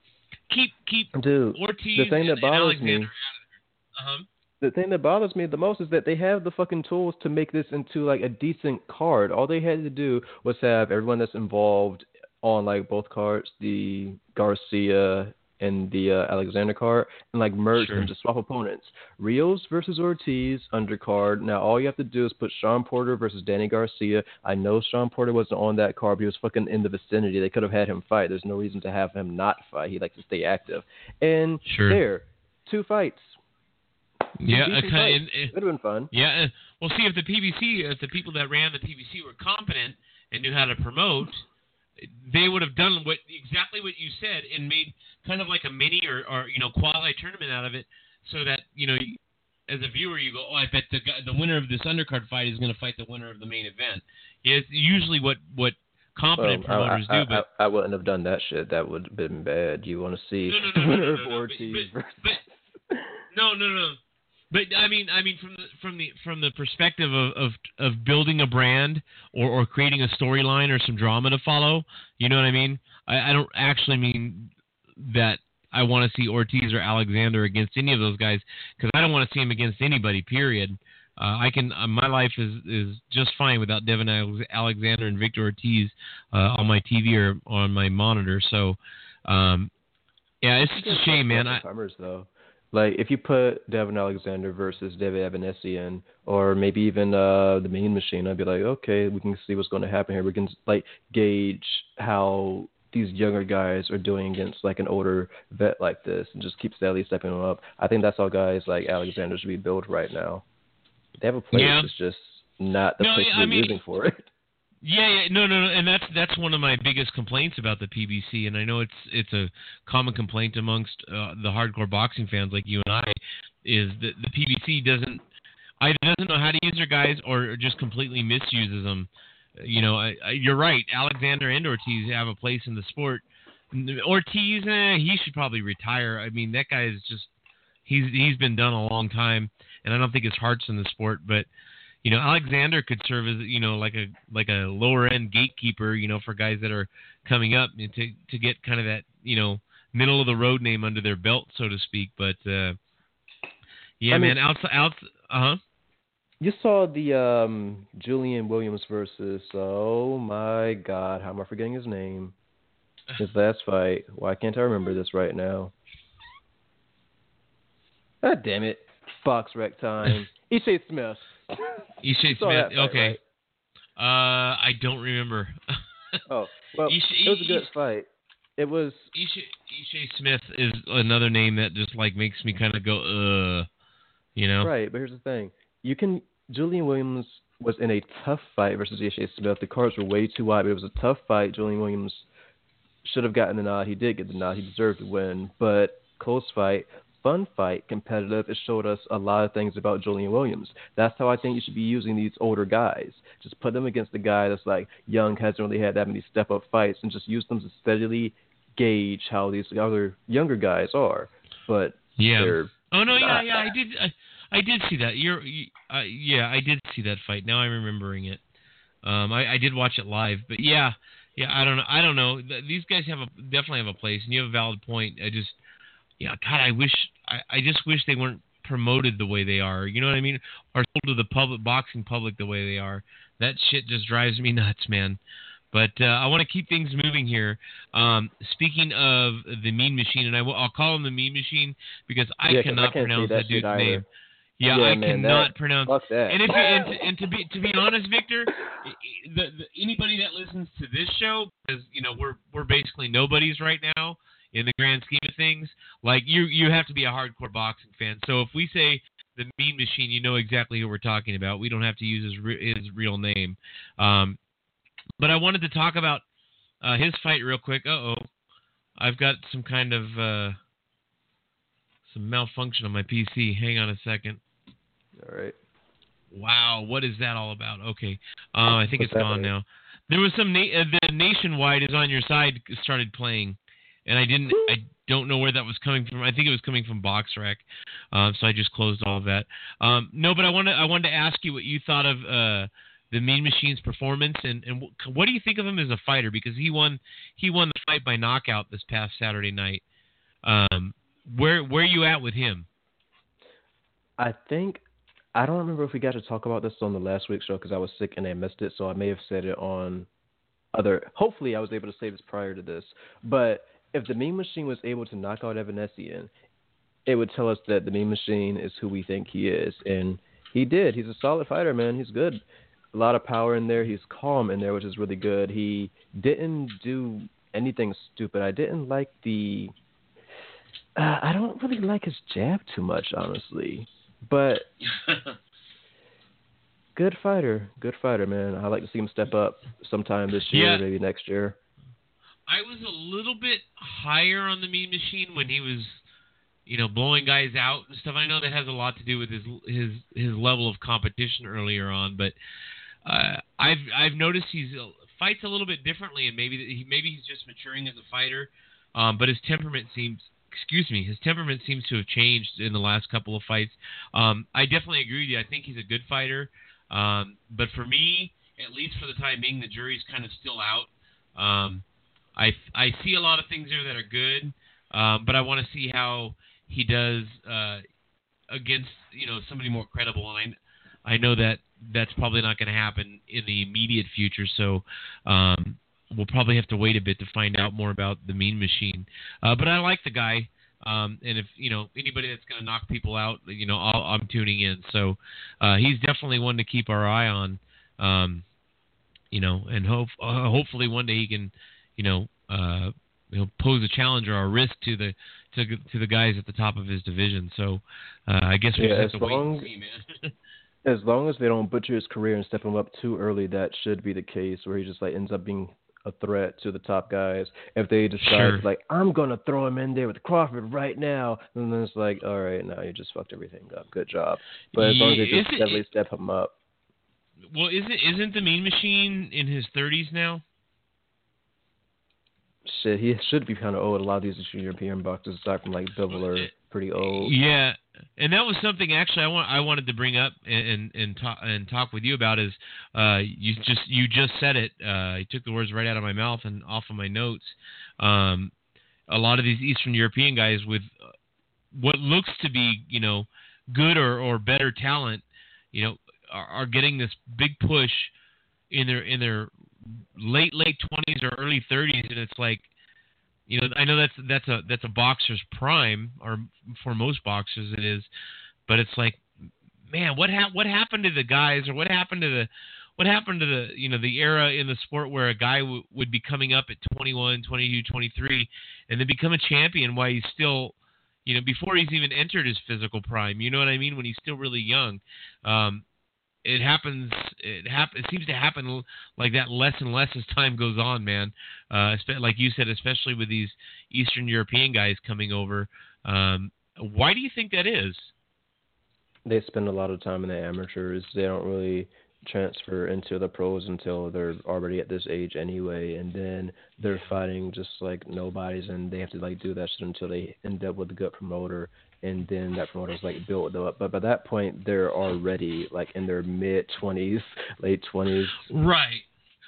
Keep keep Dude, Ortiz the thing and, that bothers me, uh-huh. The thing that bothers me the most is that they have the fucking tools to make this into like a decent card. All they had to do was have everyone that's involved on like both cards, the Garcia and the uh, Alexander card, and like merge Sure. them to swap opponents. Rios versus Ortiz undercard. Now all you have to do is put Sean Porter versus Danny Garcia. I know Sean Porter wasn't on that card, but he was fucking in the vicinity. They could have had him fight. There's no reason to have him not fight. He likes to stay active. And Sure. there, two fights. Yeah, uh, fight. and, uh, Would have been fun. yeah. Well, see if the PBC, if the people that ran the PBC were competent and knew how to promote, they would have done what exactly what you said and made kind of like a mini or, or you know quasi tournament out of it, so that you know. As a viewer, you go, "Oh, I bet the the winner of this undercard fight is going to fight the winner of the main event." Yeah, it's usually what what competent Well, promoters I, do, but I, I wouldn't have done that shit. That would have been bad. You want to see No, no, no, no, no, no, no, Ortiz but- versus. No, no, no. But I mean, I mean, from the from the from the perspective of of, of building a brand or, or creating a storyline or some drama to follow, you know what I mean? I, I don't actually mean that I want to see Ortiz or Alexander against any of those guys because I don't want to see him against anybody. Period. Uh, I can. Uh, my life is is just fine without Devon Alex- Alexander and Victor Ortiz uh, on my TV or on my monitor. So, um, yeah, it's just a shame, man. I, though, like if you put Devon Alexander versus David Avanesyan, or maybe even uh the Mean Machine, I'd be like, okay, we can see what's going to happen here. We can like gauge how these younger guys are doing against like an older vet like this, and just keep steadily stepping them up. I think that's how guys like Alexander should be built right now. They have a place, Yeah. it's just not the No, place yeah, they're I mean- using for it. Yeah, yeah, no, no, no, and that's that's one of my biggest complaints about the PBC, and I know it's it's a common complaint amongst uh, the hardcore boxing fans like you and I, is that the PBC doesn't either doesn't know how to use their guys or just completely misuses them. You know, I, I, you're right. Alexander and Ortiz have a place in the sport. Ortiz, eh, he should probably retire. I mean, that guy is just he's he's been done a long time, and I don't think his heart's in the sport, but you know Alexander could serve as you know like a like a lower end gatekeeper you know for guys that are coming up to to get kind of that you know middle of the road name under their belt so to speak but uh yeah I mean- man outside out uh-huh You saw the um, Julian Williams versus oh my god, how am I forgetting his name? His last fight. Why can't I remember this right now? God damn it. BoxRec time. Ishe Smith. Saw Smith. okay. Uh, I don't remember. Oh, well, it was a good fight. It was Ishe, Ishe Smith is another name that just like makes me kind of go, uh, you know. right, but here's the thing: you can. Julian Williams was in a tough fight versus Ishe Smith. The cards were way too wide, but it was a tough fight. Julian Williams should have gotten the nod. He did get the nod. He deserved to win, but close fight, fun fight, competitive. It showed us a lot of things about Julian Williams. That's how I think you should be using these older guys. Just put them against the guy that's like young, hasn't really had that many step up fights, and just use them to steadily gauge how these other younger guys are. But Yeah. they're Oh no, yeah, yeah, I did, I, I did see that. You're, you, uh, yeah, I did see that fight. Now I'm remembering it. Um, I, I did watch it live, but yeah, yeah, I don't know, I don't know. These guys have a definitely have a place, and you have a valid point. I just, yeah, God, I wish, I, I just wish they weren't promoted the way they are. You know what I mean? Or sold to the public, boxing public the way they are. That shit just drives me nuts, man. But uh, I want to keep things moving here. Um, speaking of the Mean Machine, and I will, I'll call him the Mean Machine because I Yeah, I cannot can't pronounce that that dude's either. name. Yeah, Yeah, I man, cannot that- pronounce. fuck that. And if you, and, to, and to be to be honest, Victor, i- i- the, the, anybody that listens to this show, because you know we're we're basically nobodies right now in the grand scheme of things. Like you you have to be a hardcore boxing fan. So if we say the Mean Machine, you know exactly who we're talking about. We don't have to use his re- his real name. Um, but I wanted to talk about uh, his fight real quick. Uh oh, I've got some kind of uh, some malfunction on my PC. Hang on a second. all right. Wow, what is that all about? Okay, uh, I think What's it's gone now. There was some na- uh, the nationwide is on your side started playing, and I didn't. I don't know where that was coming from. I think it was coming from BoxRec, uh, so I just closed all of that. Um, no, but I wanted I wanted to ask you what you thought of uh, the Mean Machine's performance, and and what do you think of him as a fighter? Because he won he won the fight by knockout this past Saturday night. Um, where where are you at with him? I think I don't remember if we got to talk about this on the last week's show because I was sick and I missed it, so I may have said it on other. Hopefully, I was able to say this prior to this. But if the Mean Machine was able to knock out Avanesyan, it would tell us that the Mean Machine is who we think he is, and he did. He's a solid fighter, man. He's good. A lot of power in there. He's calm in there, which is really good. He didn't do anything stupid. I didn't like the. Uh, I don't really like his jab too much, honestly. But good fighter, good fighter, man. I like to see him step up sometime this year, Yeah. maybe next year. I was a little bit higher on the Mean Machine when he was, you know, blowing guys out and stuff. I know that has a lot to do with his his his level of competition earlier on, but uh, I've I've noticed he's uh, fights a little bit differently, and maybe he maybe he's just maturing as a fighter. Um, but his temperament seems, excuse me, his temperament seems to have changed in the last couple of fights. Um, I definitely agree with you. I think he's a good fighter. Um, but for me, at least for the time being, the jury's kind of still out. Um, I I see a lot of things there that are good, um, but I want to see how he does uh, against you know somebody more credible. And I I know that that's probably not going to happen in the immediate future. So um, we'll probably have to wait a bit to find out more about the Mean Machine. Uh, but I like the guy. Um, and if you know anybody that's going to knock people out, you know, I'll, I'm tuning in. So uh, he's definitely one to keep our eye on. Um, you know, and hope uh, hopefully one day he can, you know, uh, know, pose a challenge or a risk to the to to the guys at the top of his division. So uh, I guess we Yeah, just have to as wait long- and see, man. As long as they don't butcher his career and step him up too early, that should be the case where he just like ends up being a threat to the top guys. If they decide Sure. like I'm gonna throw him in there with Crawford right now, and then it's like, all right, now you just fucked everything up. Good job. But as long as they just steadily step him up, well, isn't isn't the Mean Machine in his 30s now? Shit, he should be kind of old. A lot of these Eastern European boxers, aside from like Bivol, are pretty old. Yeah, and that was something actually I want I wanted to bring up and and and talk and talk with you about is uh you just you just said it uh you took the words right out of my mouth and off of my notes. Um, a lot of these Eastern European guys with uh, what looks to be you know good or or better talent, you know, are, are getting this big push in their in their late late twenties or early thirties, and it's like you know, I know that's that's a that's a boxer's prime, or for most boxers it is, but it's like, man, what ha- what happened to the guys, or what happened to the what happened to the you know the era in the sport where a guy w- would be coming up at 21 22 23 and then become a champion while he's still you know before he's even entered his physical prime you know what i mean? When he's still really young. Um it happens it hap- it seems to happen like that less and less as time goes on man. Uh like you said especially with these eastern european guys coming over um why do you think that is? They spend a lot of time in the amateurs. They don't really transfer into the pros until they're already at this age anyway, and then they're fighting just like nobodies, and they have to like do that shit until they end up with a good promoter, and then that promoter's like built up. But by that point, they're already like in their mid twenties, late twenties. Right.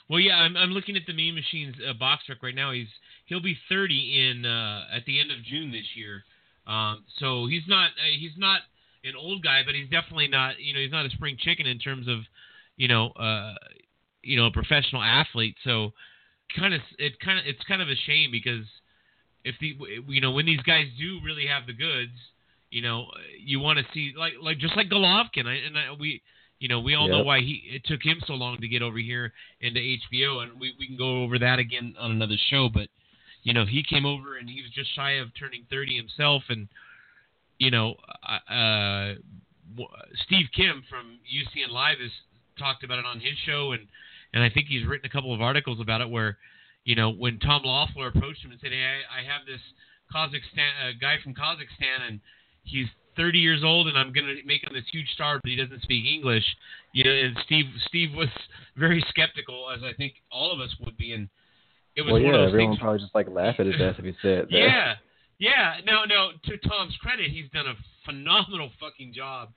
Well, yeah, I'm I'm looking at the Mean Machines uh, BoxRec right now. He's he'll be 30 in uh, at the end of June this year. Um, so he's not uh, he's not an old guy, but he's definitely not you know he's not a spring chicken in terms of you know uh, you know a professional athlete. So kind of it kind of it's kind of a shame because if the you know when these guys do really have the goods, you know you want to see like like just like Golovkin I, and I, we you know, we all know why he it took him so long to get over here into HBO, and we we can go over that again on another show. But you know, he came over and he was just shy of turning 30 himself, and you know, uh, Steve Kim from UCN Live has talked about it on his show, and and I think he's written a couple of articles about it where, you know, when Tom Loeffler approached him and said, "Hey, I, I have this Kazakhstan uh, guy from Kazakhstan, and he's 30 years old, and I'm going to make him this huge star, but he doesn't speak English." You know, and Steve Steve was very skeptical, as I think all of us would be, and it was Well, one yeah, of those everyone things. would probably just like laugh at his ass if he said that. Yeah, yeah. No, no. To Tom's credit, he's done a phenomenal fucking job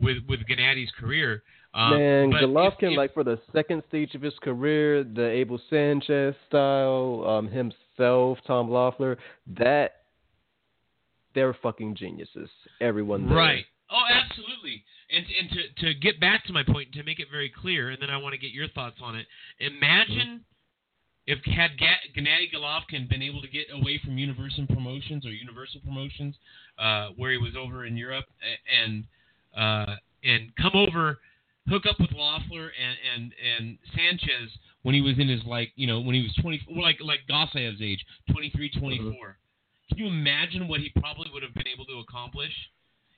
with with Gennady's career. Um, Man, Golovkin, if- like for the second stage of his career, the Abel Sanchez style, um, himself, Tom Loeffler, that they're fucking geniuses. Everyone there. Right. Oh, absolutely. And and to to get back to my point, to make it very clear, and then I want to get your thoughts on it. Imagine if had Ga- Gennady Golovkin been able to get away from Universal Promotions or Universal Promotions, uh, where he was over in Europe, and uh, and come over, hook up with Loeffler and and and Sanchez when he was in his like you know when he was twenty like like Gassiev's age, 23, 24. Can you imagine what he probably would have been able to accomplish?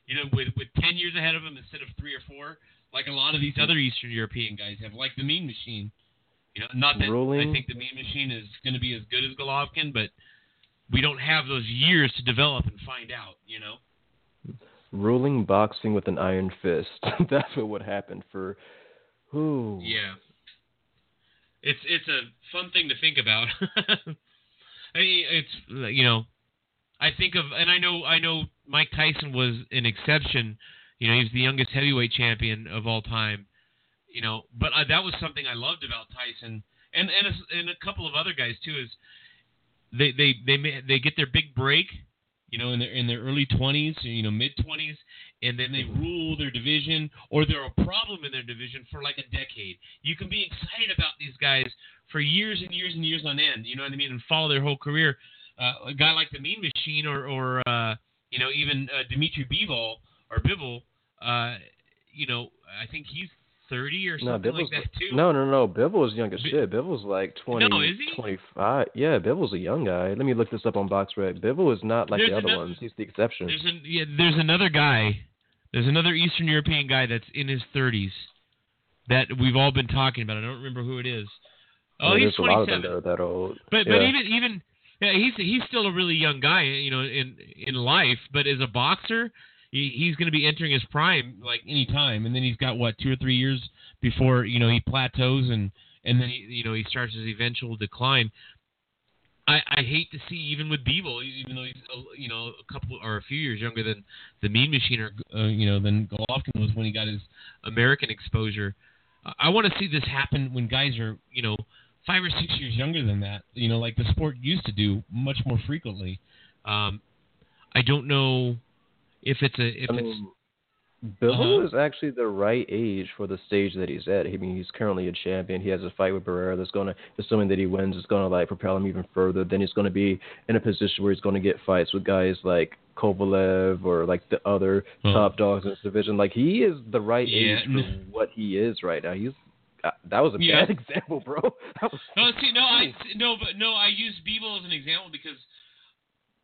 You know, with with ten years ahead of him instead of three or four, like a lot of these other Eastern European guys have, like the Mean Machine. You know, not that I think the Mean Machine is going to be as good as Golovkin, but we don't have those years to develop and find out. You know. Ruling boxing with an iron fist. That's what would happen for. Who? Yeah. It's it's a fun thing to think about. I mean, it's you know, I think of and I know I know Mike Tyson was an exception. You know, he was the youngest heavyweight champion of all time. You know, but uh, that was something I loved about Tyson and and a, and a couple of other guys too is they they they they get their big break, you know, in their in their early 20s, you know, mid 20s, and then they rule their division or they're a problem in their division for like a decade. You can be excited about these guys for years and years and years on end, you know what I mean, and follow their whole career. Uh, a guy like the Mean Machine or or uh, you know even uh, Dimitri Bivol or Bivol, uh, you know, I think he's 30 or No, something Bibble's like that too. no, no, no. Bibble's young as Bi- shit. Bibble's like 20, No, is he? 25. Yeah, Bibble's a young guy. Let me look this up on BoxRec. Bibble is not like There's the other another- ones. He's the exception. There's an, yeah, there's another guy. There's another Eastern European guy that's in his 30s that we've all been talking about. I don't remember who it is. Oh, Yeah, he's there's a lot of them 27. that that old. But yeah. but even even yeah, he's he's still a really young guy, you know, in in life. But as a boxer, he, he's going to be entering his prime like any time. And then he's got what two or three years before you know he plateaus and and then he you know he starts his eventual decline. I, I hate to see even with Beeble, even though he's a, you know a couple or a few years younger than the Mean Machine or uh, you know than Golovkin was when he got his American exposure. I want to see this happen when guys are you know five or six years younger than that. You know, like the sport used to do much more frequently. Um, I don't know if it's a if I it's mean, Bill Uh-huh. is actually the right age for the stage that he's at. I mean, he's currently a champion. He has a fight with Barrera that's going to, assuming that he wins, is going to like propel him even further. Then he's going to be in a position where he's going to get fights with guys like Kovalev or like the other Well- top dogs in this division. Like he is the right Yeah, age for what he is right now. He's uh, that was a Yeah. bad example, bro. That was, No, see, no, I no, but no, I use Beeble as an example because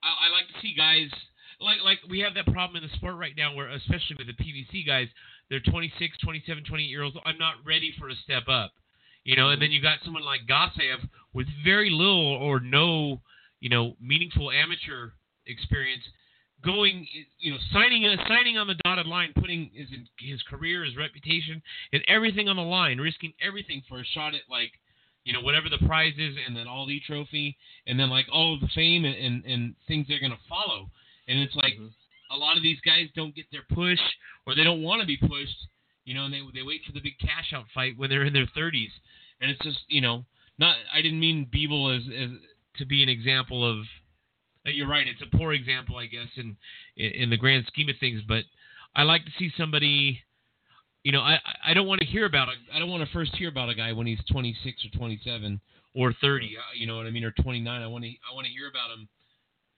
I, I like to see guys like like we have that problem in the sport right now where especially with the PBC guys, they're 26, 27, 28 year olds. I'm not ready for a step up, you know. And then you got someone like Gassiev with very little or no, you know, meaningful amateur experience. Going, you know, signing signing on the dotted line, putting his his career, his reputation, and everything on the line, risking everything for a shot at like you know, whatever the prize is, and then all the trophy, and then like all the fame and, and, and things they're gonna follow. And it's like Mhm. a lot of these guys don't get their push, or they don't want to be pushed, you know, and they they wait for the big cash out fight when they're in their 30s. And it's just, you know, not. I didn't mean Beeble as as to be an example of. Uh, You're right. It's a poor example, I guess, in in the grand scheme of things. But I like to see somebody you know, I I don't want to hear about a I don't want to first hear about a guy when he's 26 or 27 or 30. uh, You know what I mean, or 29. I want to I want to hear about him.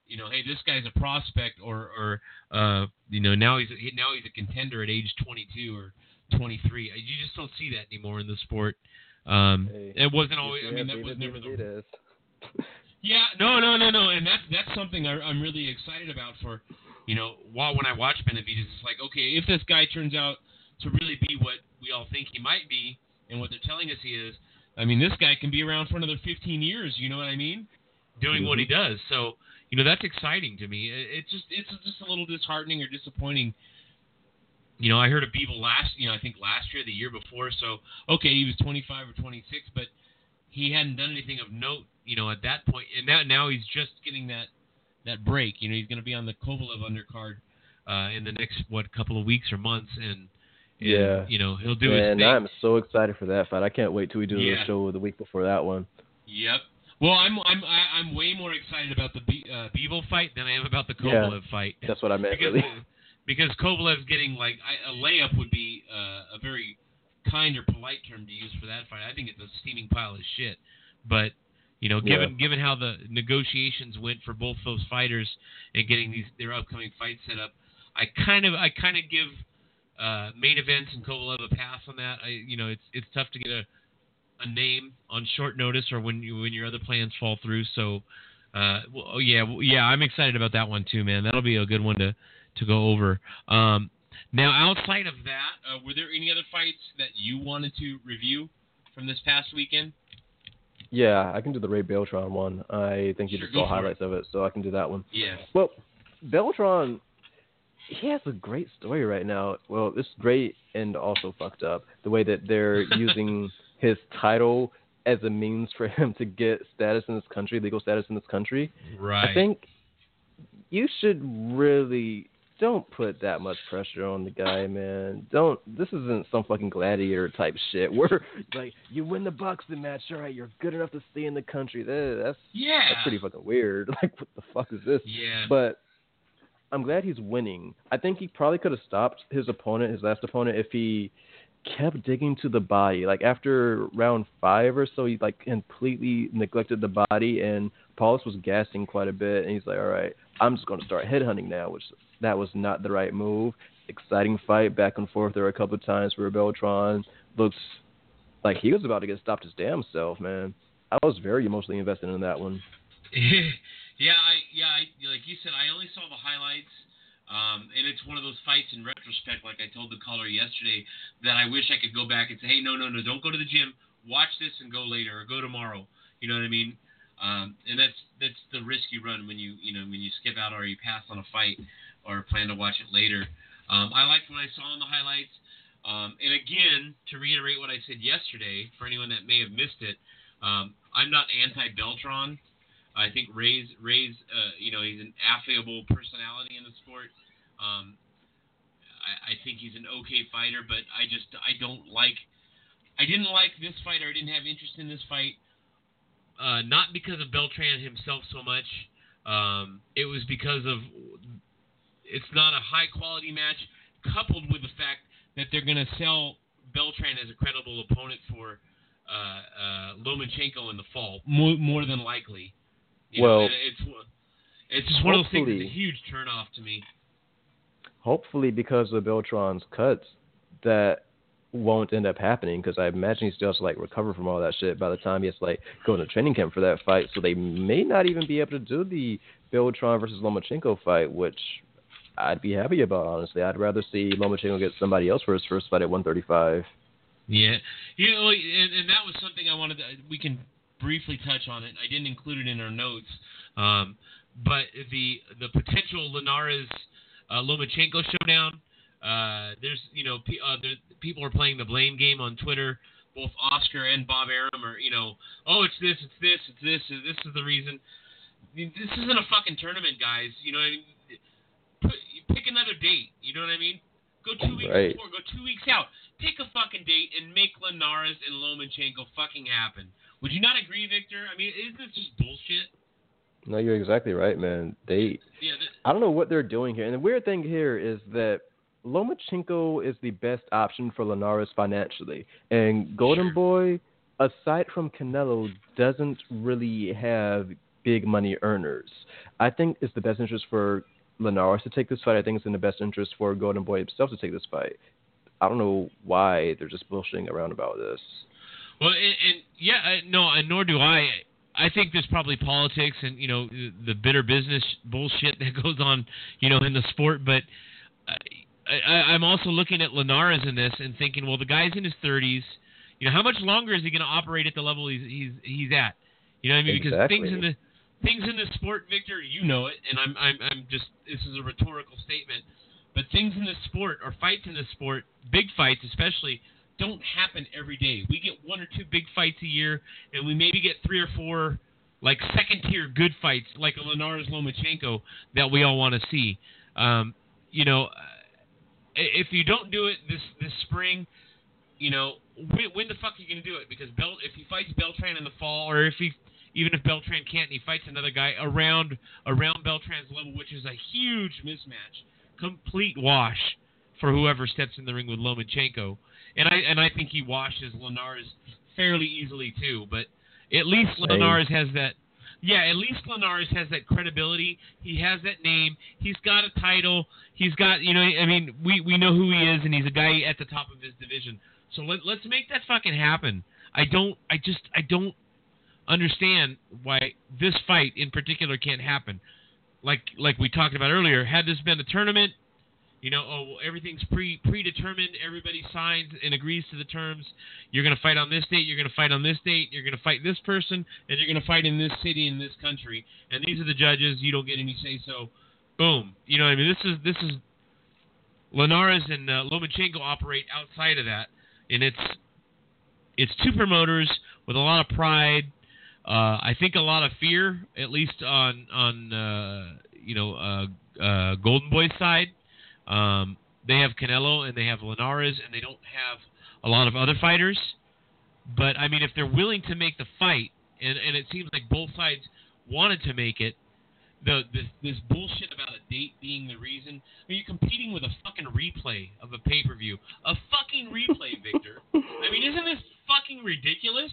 You know, hey, this guy's a prospect, or or uh, you know, now he's a, now he's a contender at age 22 or 23. Uh, You just don't see that anymore in the sport. Um, Hey, it wasn't always. I mean, that was never the. yeah, no, no, no, no, and that's that's something I, I'm really excited about. For you know, while when I watch Benavidez, it's like, okay, if this guy turns out to really be what we all think he might be, and what they're telling us he is, I mean, this guy can be around for another 15 years. You know what I mean? Doing what he mm-hmm. does. So you know, that's exciting to me. It, it's just it's just a little disheartening or disappointing. You know, I heard of Beeble last, you know, I think last year, the year before. So okay, he was 25 or 26, but he hadn't done anything of note, you know, at that point. And now now he's just getting that that break. You know, he's going to be on the Kovalev undercard uh, in the next what couple of weeks or months, and, and Yeah. you know he'll do his and. I'm so excited for that fight. I can't wait till we do Yeah. the show the week before that one. Yep. Well, I'm I'm I'm way more excited about the Be- uh, Beeble fight than I am about the Yeah. Kovalev fight. That's what I meant, because really. because Kovalev's getting like I, a layup would be uh, a very kind or polite term to use for that fight. I think it's a steaming pile of shit. But you know, given given how the negotiations went for both those fighters and getting these their upcoming fights set up, I kind of I kind of give uh, main events and Kovalev a pass on that. I you know it's it's tough to get a a name on short notice or when you when your other plans fall through. So uh, well, oh, yeah, well, yeah, I'm excited about that one too, man. That'll be a good one to to go over. Um, now, outside of that, uh, were there any other fights that you wanted to review from this past weekend? Yeah, I can do the Ray Beltran one. I think you Sure, just saw for it. highlights of it, so I can do that one. Yeah. Well, Beltran, he has a great story right now. Well, it's great and also fucked up. The way that they're using his title as a means for him to get status in this country, legal status in this country. Right. I think you should really don't put that much pressure on the guy, man. Don't. This isn't some fucking gladiator type shit where like you win the boxing match, all right, you're good enough to stay in the country. That, that's yeah. that's pretty fucking weird. Like, what the fuck is this? Yeah. But I'm glad he's winning. I think he probably could have stopped his opponent, his last opponent, if he kept digging to the body. Like after round five or so, he like completely neglected the body, and Paulus was gassing quite a bit. And he's like, "All right, I'm just going to start headhunting now," which that was not the right move. Exciting fight, back and forth. There were a couple of times where Beltran looks like he was about to get stopped his damn self, man. I was very emotionally invested in that one. yeah, I yeah, I, like you said, I only saw the highlights. Um, and it's one of those fights in retrospect, like I told the caller yesterday, that I wish I could go back and say, hey, no, no, no, don't go to the gym. Watch this and go later, or go tomorrow. You know what I mean? Um, and that's that's the risk you run when you you know when you skip out or you pass on a fight or plan to watch it later. Um, I liked what I saw in the highlights. Um, and again, to reiterate what I said yesterday, for anyone that may have missed it, um, I'm not anti-Beltran. I think Ray's Ray's uh, you know he's an affable personality in the sport. Um, I, I think he's an okay fighter, but I just I don't like I didn't like this fight or I didn't have interest in this fight. Uh, not because of Beltran himself so much. Um, it was because of it's not a high quality match. coupled with the fact that they're going to sell Beltran as a credible opponent for uh, uh, Lomachenko in the fall, more, more than likely. You Well, and it's it's just one of those things that's a huge turnoff to me. Hopefully, because of Beltran's cuts, that won't end up happening. Because I imagine he still has to like recover from all that shit by the time he has to like go into training camp for that fight. So they may not even be able to do the Beltran versus Lomachenko fight, which I'd be happy about. Honestly, I'd rather see Lomachenko get somebody else for his first fight at 135. Yeah, you know, and, and that was something I wanted. To, we can briefly touch on it. I didn't include it in our notes, um, but the the potential Linares uh, Lomachenko showdown. Uh, there's you know pe- uh, there, people are playing the blame game on Twitter. Both Oscar and Bob Arum are you know oh it's this it's this it's this this is the reason. This isn't a fucking tournament, guys. You know what I mean? Put, pick another date. You know what I mean? Go two weeks Right. before. Go two weeks out. Pick a fucking date and make Linares and Lomachenko fucking happen. Would you not agree, Victor? I mean, isn't this just bullshit? No, you're exactly right, man. They Yeah. th- I don't know what they're doing here. And the weird thing here is that Lomachenko is the best option for Linares financially. And Golden Boy, aside from Canelo, doesn't really have big money earners. I think it's the best interest for Linares to take this fight. I think it's in the best interest for Golden Boy himself to take this fight. I don't know why they're just bullshitting around about this. Well, and, and yeah, I, no, and nor do I. I think there's probably politics and you know the, bitter business bullshit that goes on, you know, in the sport. But I, I, I'm also looking at Linares in this and thinking, well, the guy's in his 30s. You know, how much longer is he going to operate at the level he's he's he's at? You know what I mean? Because things in the things in the sport, Victor, you know it, and I'm I'm I'm just this is a rhetorical statement. But things in the sport or fights in the sport, big fights especially, don't happen every day. We get one or two big fights a year, and we maybe get three or four like second tier good fights, like a Linares Lomachenko that we all want to see. Um, you know, if you don't do it this this spring, you know, when, when the fuck are you gonna do it? Because Bel, if he fights Beltran in the fall, or if he even if Beltran can't, and he fights another guy around around Beltran's level, which is a huge mismatch, complete wash for whoever steps in the ring with Lomachenko. And I and I think he washes Linares fairly easily too. But at least Same. Linares has that. Yeah, at least Linares has that credibility. He has that name. He's got a title. He's got you know. I mean, we we know who he is, and he's a guy at the top of his division. So let let's make that fucking happen. I don't. I just. I don't understand why this fight in particular can't happen. Like like we talked about earlier, had this been a tournament, you know, oh well, everything's pre predetermined. Everybody signs and agrees to the terms. You're going to fight on this date. You're going to fight on this date. You're going to fight this person, and you're going to fight in this city in this country. And these are the judges. You don't get any say so. Boom. You know what I mean? This is this is Linares and uh, Lomachenko operate outside of that, and it's it's two promoters with a lot of pride. Uh, I think a lot of fear, at least on on uh, you know uh, uh, Golden Boy's side. Um, they have Canelo and they have Linares, and they don't have a lot of other fighters. But I mean, if they're willing to make the fight, and, and it seems like both sides wanted to make it, the this, this bullshit about a date being the reason. I mean, you're competing with a fucking replay of a pay per view, a fucking replay, Victor. I mean, isn't this fucking ridiculous?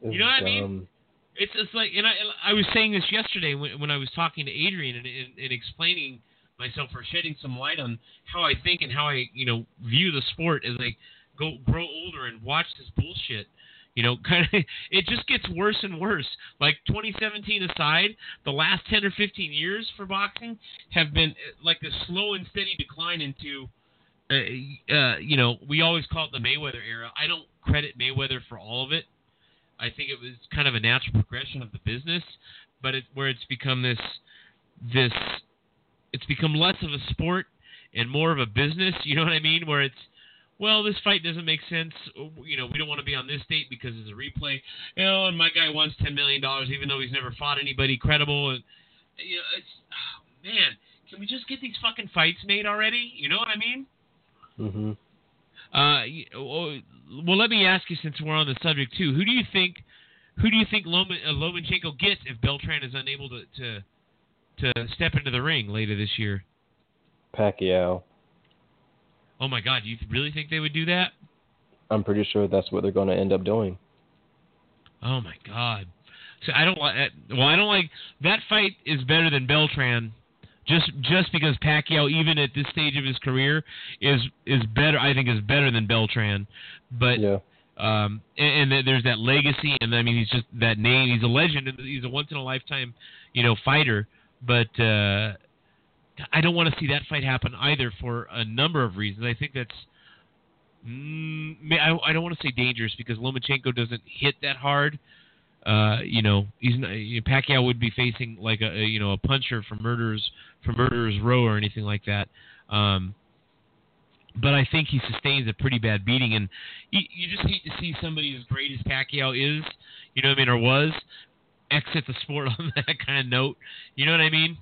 You know what I mean? Um, It's it's like, and I I was saying this yesterday when when I was talking to Adrian and, and, and explaining myself for shedding some light on how I think and how I you know view the sport as I go grow older and watch this bullshit. You know, kind of it just gets worse and worse. Like 2017 aside, the last 10 or 15 years for boxing have been uh, like a slow and steady decline into. Uh, uh, you know, we always call it the Mayweather era. I don't credit Mayweather for all of it. I think it was kind of a natural progression of the business, but it, where it's become this, this, it's become less of a sport and more of a business. You know what I mean? Where it's, well, this fight doesn't make sense. You know, we don't want to be on this date because it's a replay. You know, and my guy wants ten million dollars, even though he's never fought anybody credible. And you know, it's, oh, man, can we just get these fucking fights made already? You know what I mean? Mm-hmm. Uh, oh, well, let me ask you since we're on the subject too. Who do you think, who do you think Loma, uh, Lomachenko gets if Beltran is unable to, to to step into the ring later this year? Pacquiao. Oh my God, you really think they would do that? I'm pretty sure that's what they're going to end up doing. Oh my God. So I don't like. Well, I don't like that fight. Is better than Beltran, just just because Pacquiao, even at this stage of his career, is is better. I think is better than Beltran, but Yeah. um, and, and there's that legacy, and I mean he's just that name. He's a legend. and He's a once in a lifetime, you know, fighter. But uh, I don't want to see that fight happen either for a number of reasons. I think that's. Mm, I, I don't want to say dangerous because Lomachenko doesn't hit that hard. Uh, you know, he's not, you know, Pacquiao would be facing like a, a you know a puncher from Murderers from Murderers Row or anything like that. Um, but I think he sustains a pretty bad beating, and you, you just hate to see somebody as great as Pacquiao is, you know what I mean, or was, exit the sport on that kind of note. You know what I mean?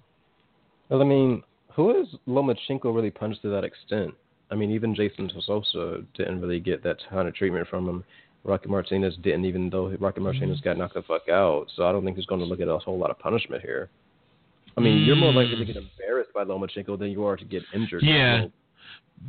Well, I mean, who has Lomachenko really punched to that extent? I mean, even Jason Sosa didn't really get that kind of treatment from him. Rocky Martinez didn't, even though Rocky mm-hmm. Martinez got knocked the fuck out. So I don't think he's going to look at a whole lot of punishment here. I mean, you're more likely to get mm. embarrassed by Lomachenko than you are to get injured. Yeah. So,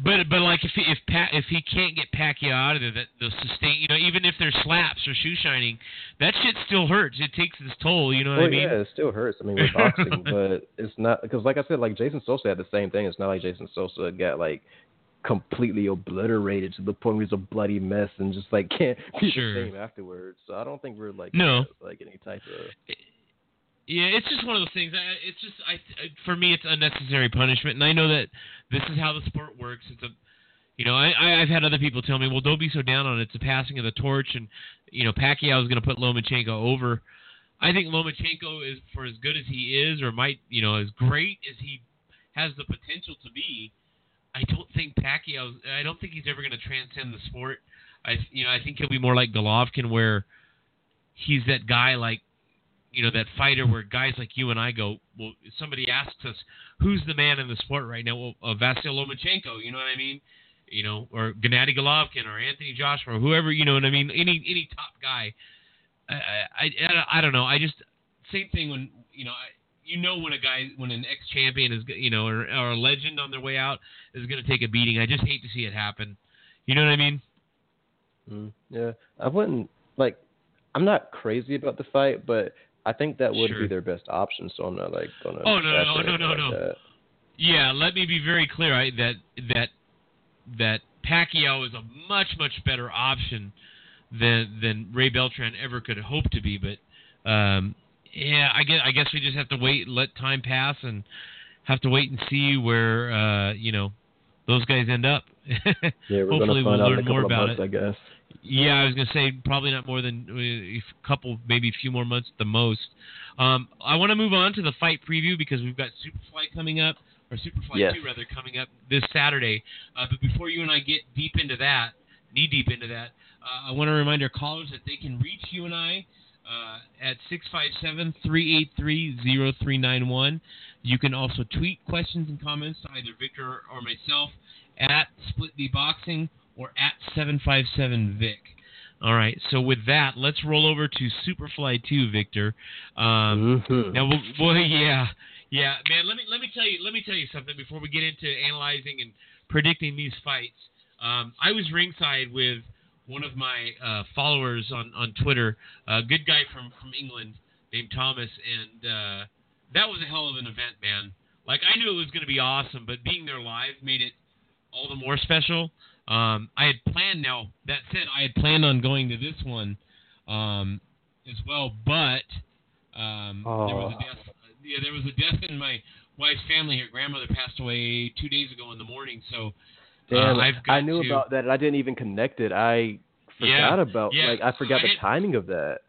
But but like if he, if pa- if he can't get Pacquiao out of there, that the sustain you know even if there's slaps or shoe shining, that shit still hurts. It takes its toll. You know what well, I mean? yeah, it still hurts. I mean, we're boxing, but it's not because, like I said, like Jason Sosa had the same thing. It's not like Jason Sosa got like completely obliterated to the point where he's a bloody mess and just like can't be Sure. the same afterwards. So I don't think we're like No. like any type of eh, Yeah, it's just one of those things. It's just I for me it's unnecessary punishment, and I know that this is how the sport works. It's a you know, I, I I've had other people tell me, well, don't be so down on it. It's a passing of the torch, and you know, Pacquiao is going to put Lomachenko over. I think Lomachenko is for as good as he is, or might you know, as great as he has the potential to be. I don't think Pacquiao. I don't think he's ever going to transcend the sport. I you know, I think he'll be more like Golovkin, where he's that guy like you know that fighter where guys like you and I go, well, somebody asks us who's the man in the sport right now, well, uh, Lomachenko, you know what I mean? You know, or Gennady Golovkin or Anthony Joshua or whoever, you know what I mean? Any any top guy. I I, I, I don't know. I just same thing when you know. I, you know when a guy, when an ex-champion is, you know, or, or a legend on their way out is going to take a beating. I just hate to see it happen. You know what I mean? Mm, yeah, I wouldn't like. I'm not crazy about the fight, but I think that would Sure. be their best option. So I'm not like gonna. Oh, no, no, no, no, no, like no. Yeah, let me be very clear I, that that that Pacquiao is a much much better option than than Ray Beltran ever could hope to be. But um, yeah, I guess I guess we just have to wait, let time pass, and have to wait and see where uh, you know those guys end up. Yeah, we're Hopefully gonna find we'll out learn in a couple more of about months, it. I guess. Yeah, I was gonna say probably not more than uh, a couple, maybe a few more months at the most. Um, I want to move on to the fight preview because we've got Superfly coming up, or Superfly Yes. Two rather, coming up this Saturday. Uh, but before you and I get deep into that, knee deep into that, uh, I want to remind our callers that they can reach you and I uh, at 657-383-0391. You can also tweet questions and comments to either Victor or myself at Split D Boxing or at 757Vic. All right, so with that, let's roll over to Superfly 2, Victor. Um, Mhm. now, well, well, yeah, yeah, man. Let me let me tell you let me tell you something before we get into analyzing and predicting these fights. Um, I was ringside with one of my uh, followers on on Twitter, a good guy from from England named Thomas, and uh, that was a hell of an event, man. Like I knew it was going to be awesome, but being there live made it all the more special. Um, I had planned. Now that said, I had planned on going to this one um, as well, but um, there was a Oh. death. Yeah, there was a death in my wife's family. Her grandmother passed away two days ago in the morning, so Damn, uh, I've got I knew to, about that. and I didn't even connect it. I Yeah, forgot about yeah. like I forgot I the had- timing of that.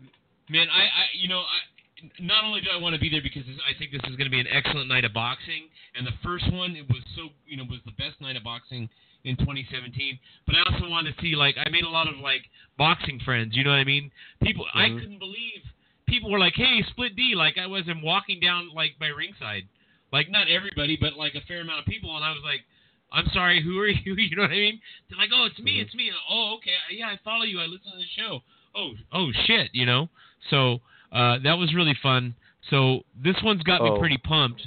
Man, I, I you know, I, not only do I want to be there because I think this is going to be an excellent night of boxing, and the first one it was so you know was the best night of boxing in 2017. But I also wanted to see like I made a lot of like boxing friends. You know what I mean? People I Mhm. couldn't believe people were like, "Hey, Split D!" Like I wasn't walking down like by ringside. Like not everybody, but like a fair amount of people, and I was like. I'm sorry, who are you? You know what I mean? They're like, oh, it's me, Mhm. it's me. Oh, okay, yeah, I follow you. I listen to the show. Oh, oh shit, you know. So uh, that was really fun. So this one's got me Oh. pretty pumped.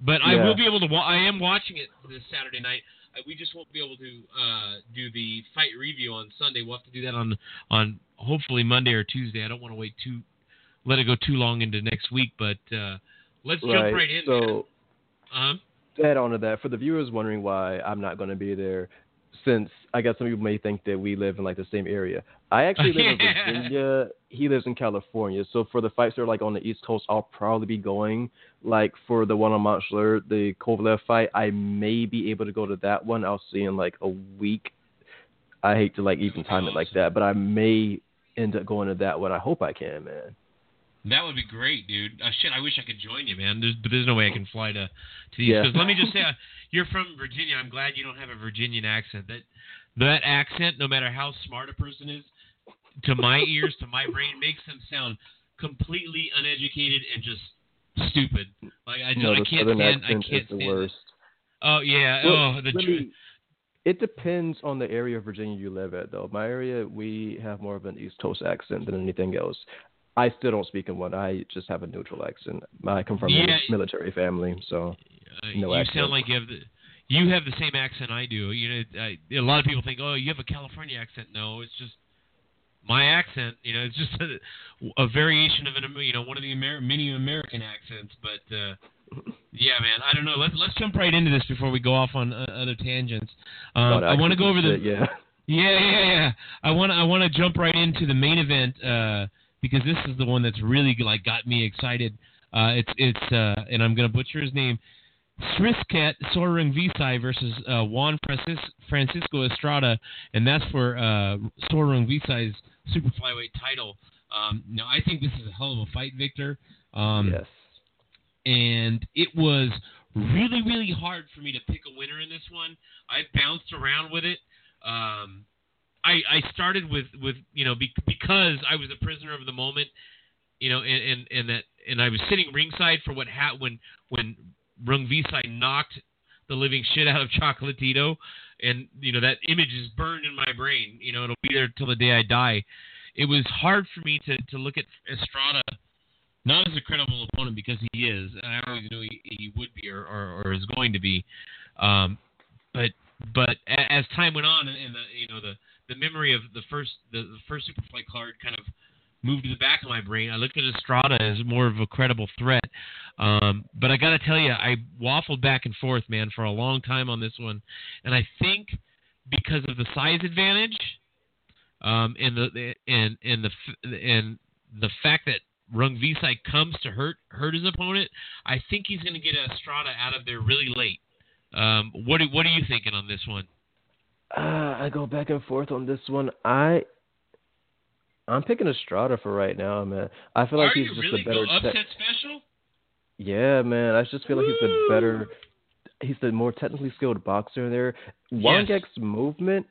But I will be able to. Wa- I am watching it this Saturday night. We just won't be able to uh, do the fight review on Sunday. We'll have to do that on on hopefully Monday or Tuesday. I don't want to wait too let it go too long into next week, but uh, let's right. jump right in. So, uh-huh. to add on to that, for the viewers wondering why I'm not going to be there, since I guess some people may think that we live in like the same area. I actually live Yeah. in Virginia. He lives in California. So for the fights that are like on the East Coast, I'll probably be going. Like for the one on Montclair, the Kovalev fight, I may be able to go to that one. I'll see in like a week. I hate to like even time it like that, but I may end up going to that one. I hope I can, man. That would be great, dude. Uh, shit, I wish I could join you, man. There's, but there's no way I can fly to to the Yeah. East Coast. Let me just say, uh, you're from Virginia. I'm glad you don't have a Virginian accent. That that accent, no matter how smart a person is, to my ears, to my brain, makes them sound completely uneducated and just stupid. Like I, just, no, I can't stand. I can't stand. worst. Oh yeah. Well, oh, the me- it depends on the area of Virginia you live at, though. My area, we have more of an East Coast accent than anything else. I still don't speak in one. I just have a neutral accent. I come from Yeah. a military family, so Uh, No you accent. sound like you have the you have the same accent I do. You know, I, a lot of people think, oh, you have a California accent. No, it's just my accent. You know, it's just a, a variation of an you know one of the Amer- many American accents. But uh, yeah, man, I don't know. Let's let's jump right into this before we go off on uh, other tangents. Um, I want to go over the accent, yeah. yeah, yeah, yeah. I want I want to jump right into the main event uh, because this is the one that's really like got me excited. Uh, it's it's uh, and I'm gonna butcher his name. Srisaket Sor Rungvisai versus uh, Juan Francis, Francisco Estrada, and that's for uh, Sor Rungvisai's super flyweight title. Um, now I think this is a hell of a fight, Victor. Um, yes. and it was really really hard for me to pick a winner in this one. I bounced around with it. Um, I I started with with you know be, because I was a prisoner of the moment, you know, and and, and that and I was sitting ringside for what ha- when when Rungvisai knocked the living shit out of Chocolatito, and you know that image is burned in my brain. You know, it'll be there till the day I die. It was hard for me to to look at Estrada not as a credible opponent because he is, and I always knew he, he would be or, or, or is going to be. Um, but but as time went on, and, and the you know the, the memory of the first the, the first Superfly card kind of moved to the back of my brain. I looked at Estrada as more of a credible threat. Um, but I got to tell you, I waffled back and forth, man, for a long time on this one, and I think because of the size advantage, um, and the and and the and the fact that Rungvisai comes to hurt hurt his opponent, I think he's going to get Estrada out of there really late. Um, what do, what are you thinking on this one? Uh, I go back and forth on this one. I I'm picking Estrada for right now, man. I feel like are he's you just really a better. go te- upset special? Yeah, man. I just feel like he's the better. He's the more technically skilled boxer there. Yes. Movement,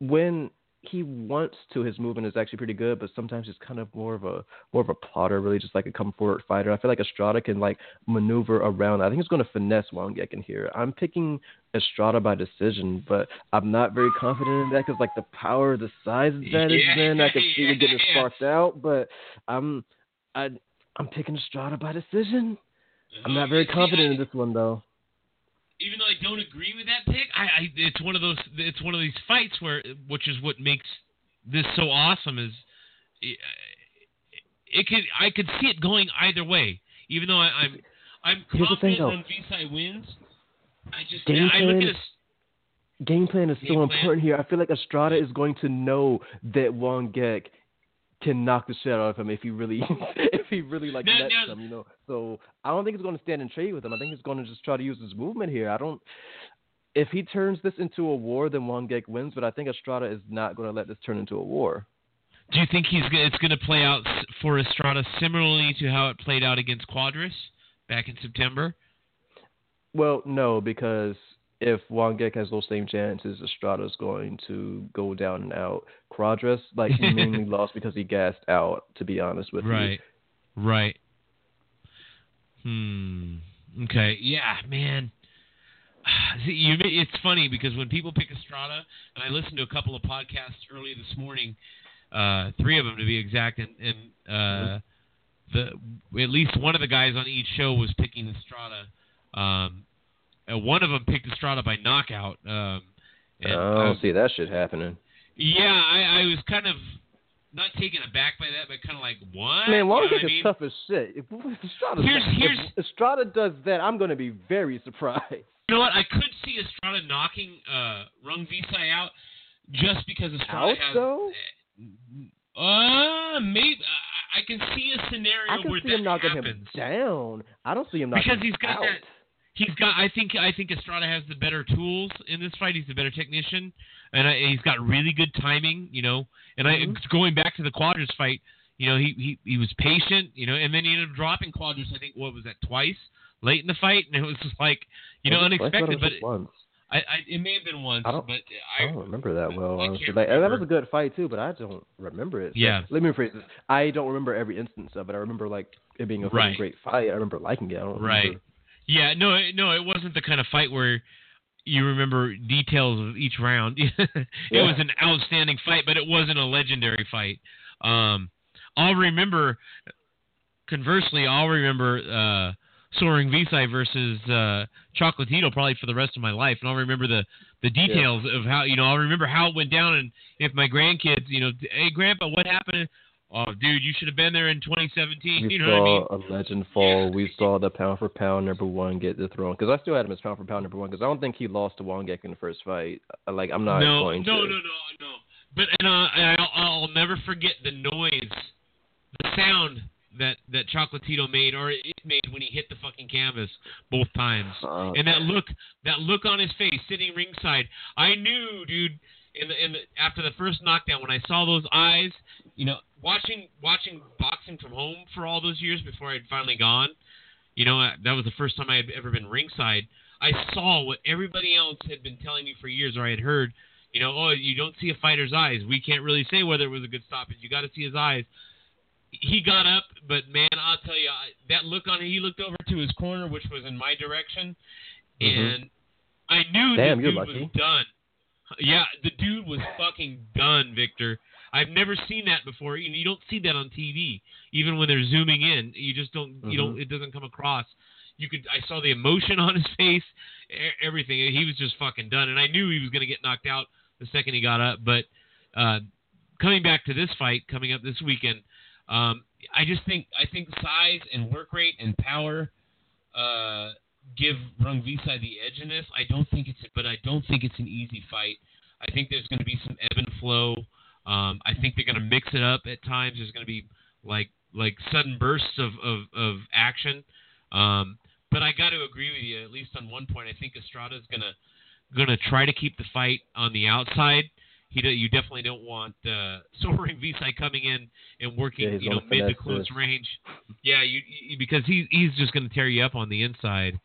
when he wants to, his movement is actually pretty good, but sometimes he's kind of more of a more of a plotter, really, just like a come forward fighter. I feel like Estrada can like maneuver around. I think he's going to finesse Wangek in here. I'm picking Estrada by decision, but I'm not very confident in that because like the power, the size advantage, Yeah, then I can see it getting sparked out. But I'm I I'm picking Estrada by decision. I'm not very confident in this one though. Even though I don't agree with that pick, I, I it's one of those it's one of these fights where which is what makes this so awesome is it, it could I could see it going either way. Even though I, I'm I'm Here's confident on Visai wins, I just Game I look at this. Game plan is so plan. important here. I feel like Estrada is going to know that Wangek can knock the shit out of him if he really if he really like No, lets no. him, you know. So I don't think he's going to stand and trade with him. I think he's going to just try to use his movement here. I don't. If he turns this into a war, then Wangek wins. But I think Estrada is not going to let this turn into a war. Do you think he's it's going to play out for Estrada similarly to how it played out against Cuadras back in September? Well, no, because if Wangek has those same chances, Estrada's going to go down and out. Cuadras, like he mainly lost because he gassed out. To be honest with you. Right. Right. Hmm. Okay. Yeah, man. See, you, it's funny because when people pick Estrada, and I listened to a couple of podcasts early this morning, uh, three of them to be exact, and, and uh, the at least one of the guys on each show was picking Estrada. Um, uh, one of them picked Estrada by knockout. Um, and, I don't uh, see that shit happening. yeah, I, I was kind of not taken aback by that, but kind of like, what? Man, You know is tough as shit. If, Estrada, Here's- here's- if Estrada does that, I'm gonna be very surprised. You know what? I could see Estrada knocking uh, Rungvisai out just because Estrada Out has. though, Uh, maybe I, I can see a scenario I can where see that him knocking happens. him down. I don't see him knocking Because him he's got out. that- He's got. I think. I think Estrada has the better tools in this fight. He's the better technician, and I, he's got really good timing. You know, and Mhm. I going back to the Cuadras fight. You know, he, he he was patient. You know, and then he ended up dropping Cuadras. I think what was that twice late in the fight, and it was just like you know I thought it unexpected. But once. I, I it may have been once, I don't- but I I don't remember that well. Honestly, like, that was a good fight too, but I don't remember it. So, Yeah. Let me rephrase this. I don't remember every instance of it. I remember like it being a Right. great fight. I remember liking it. I don't Right. Yeah, no, it- no, it wasn't the kind of fight where you remember details of each round. it Yeah. was an outstanding fight, but it wasn't a legendary fight. Um, I'll remember. Conversely, I'll remember uh, Sor Rungvisai versus uh, Chocolatito probably for the rest of my life, and I'll remember the the details of how you know I'll remember how it went down, and if my grandkids, you know, hey Grandpa, what happened? Oh, dude, you should have been there in 2017. We you know what I mean? saw a legend fall. We saw the pound for pound number one get the throne because I still had him as pound for pound number one because I don't think he lost to Wangek in the first fight. Like I'm not no, going no, to. No, no, no, no. But and uh, and I'll, I'll never forget the noise, the sound that that Chocolatito made or it made when he hit the fucking canvas both times, Uh, and that look, that look on his face, sitting ringside. I knew, dude. In the, in the, after the first knockdown, when I saw those eyes, you know, watching watching boxing from home for all those years before I'd finally gone, you know, uh, that was the first time I had ever been ringside. I saw what everybody else had been telling me for years, or I had heard, you know, oh, you don't see a fighter's eyes. We can't really say whether it was a good stoppage. You got to see his eyes. He got up, but man, I'll tell you, I- that look on he looked over to his corner, which was in my direction, Mhm. and I knew Damn, the dude lucky. was done. Yeah, the dude was fucking done, Victor. I've never seen that before. You, you don't see that on TV, even when they're zooming in. You just don't. You don't. It doesn't come across. You could. I saw the emotion on his face, everything. He was just fucking done, and I knew he was going to get knocked out the second he got up. But uh, coming back to this fight coming up this weekend, um, I just think I think size and work rate and power uh, give Rungvisai the edge in this. I don't think it's, but I don't think it's an easy fight. I think there's going to be some ebb and flow. Um, I think they're going to mix it up at times. There's going to be like like sudden bursts of of, of action. Um, but I got to agree with you at least on one point. I think Estrada's going to going to try to keep the fight on the outside. He do, you definitely don't want uh, Sor Rungvisai coming in and working Yeah, you know mid to close range. Yeah, you, you because he he's just going to tear you up on the inside.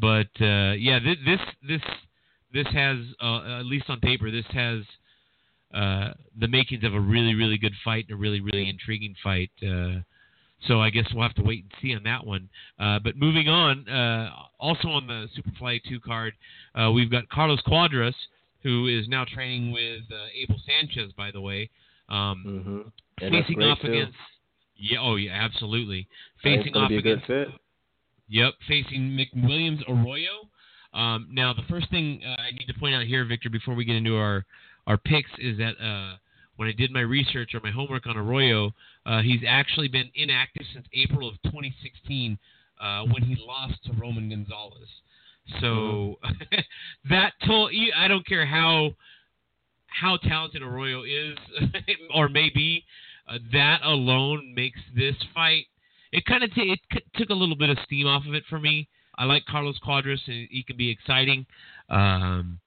But uh, yeah, this this this this has uh, at least on paper this has uh, the makings of a really really good fight and a really really intriguing fight. Uh, so I guess we'll have to wait and see on that one. Uh, but moving on, uh, also on the Superfly 2 card, uh, we've got Carlos Cuadras, who is now training with uh, Abel Sanchez, by the way. Um, hmm facing off too. against. Yeah, oh yeah, absolutely. I think it's Facing off be a good against. Yep, facing McWilliams Arroyo. Um, now, the first thing uh, I need to point out here, Victor, before we get into our our picks, is that uh, when I did my research or my homework on Arroyo, uh, he's actually been inactive since April of 2016 uh, when he lost to Roman Gonzalez. So that told you, I don't care how how talented Arroyo is or may be, uh, that alone makes this fight. It kind of t- it c- took a little bit of steam off of it for me. I like Carlos Cuadras and he can be exciting, um,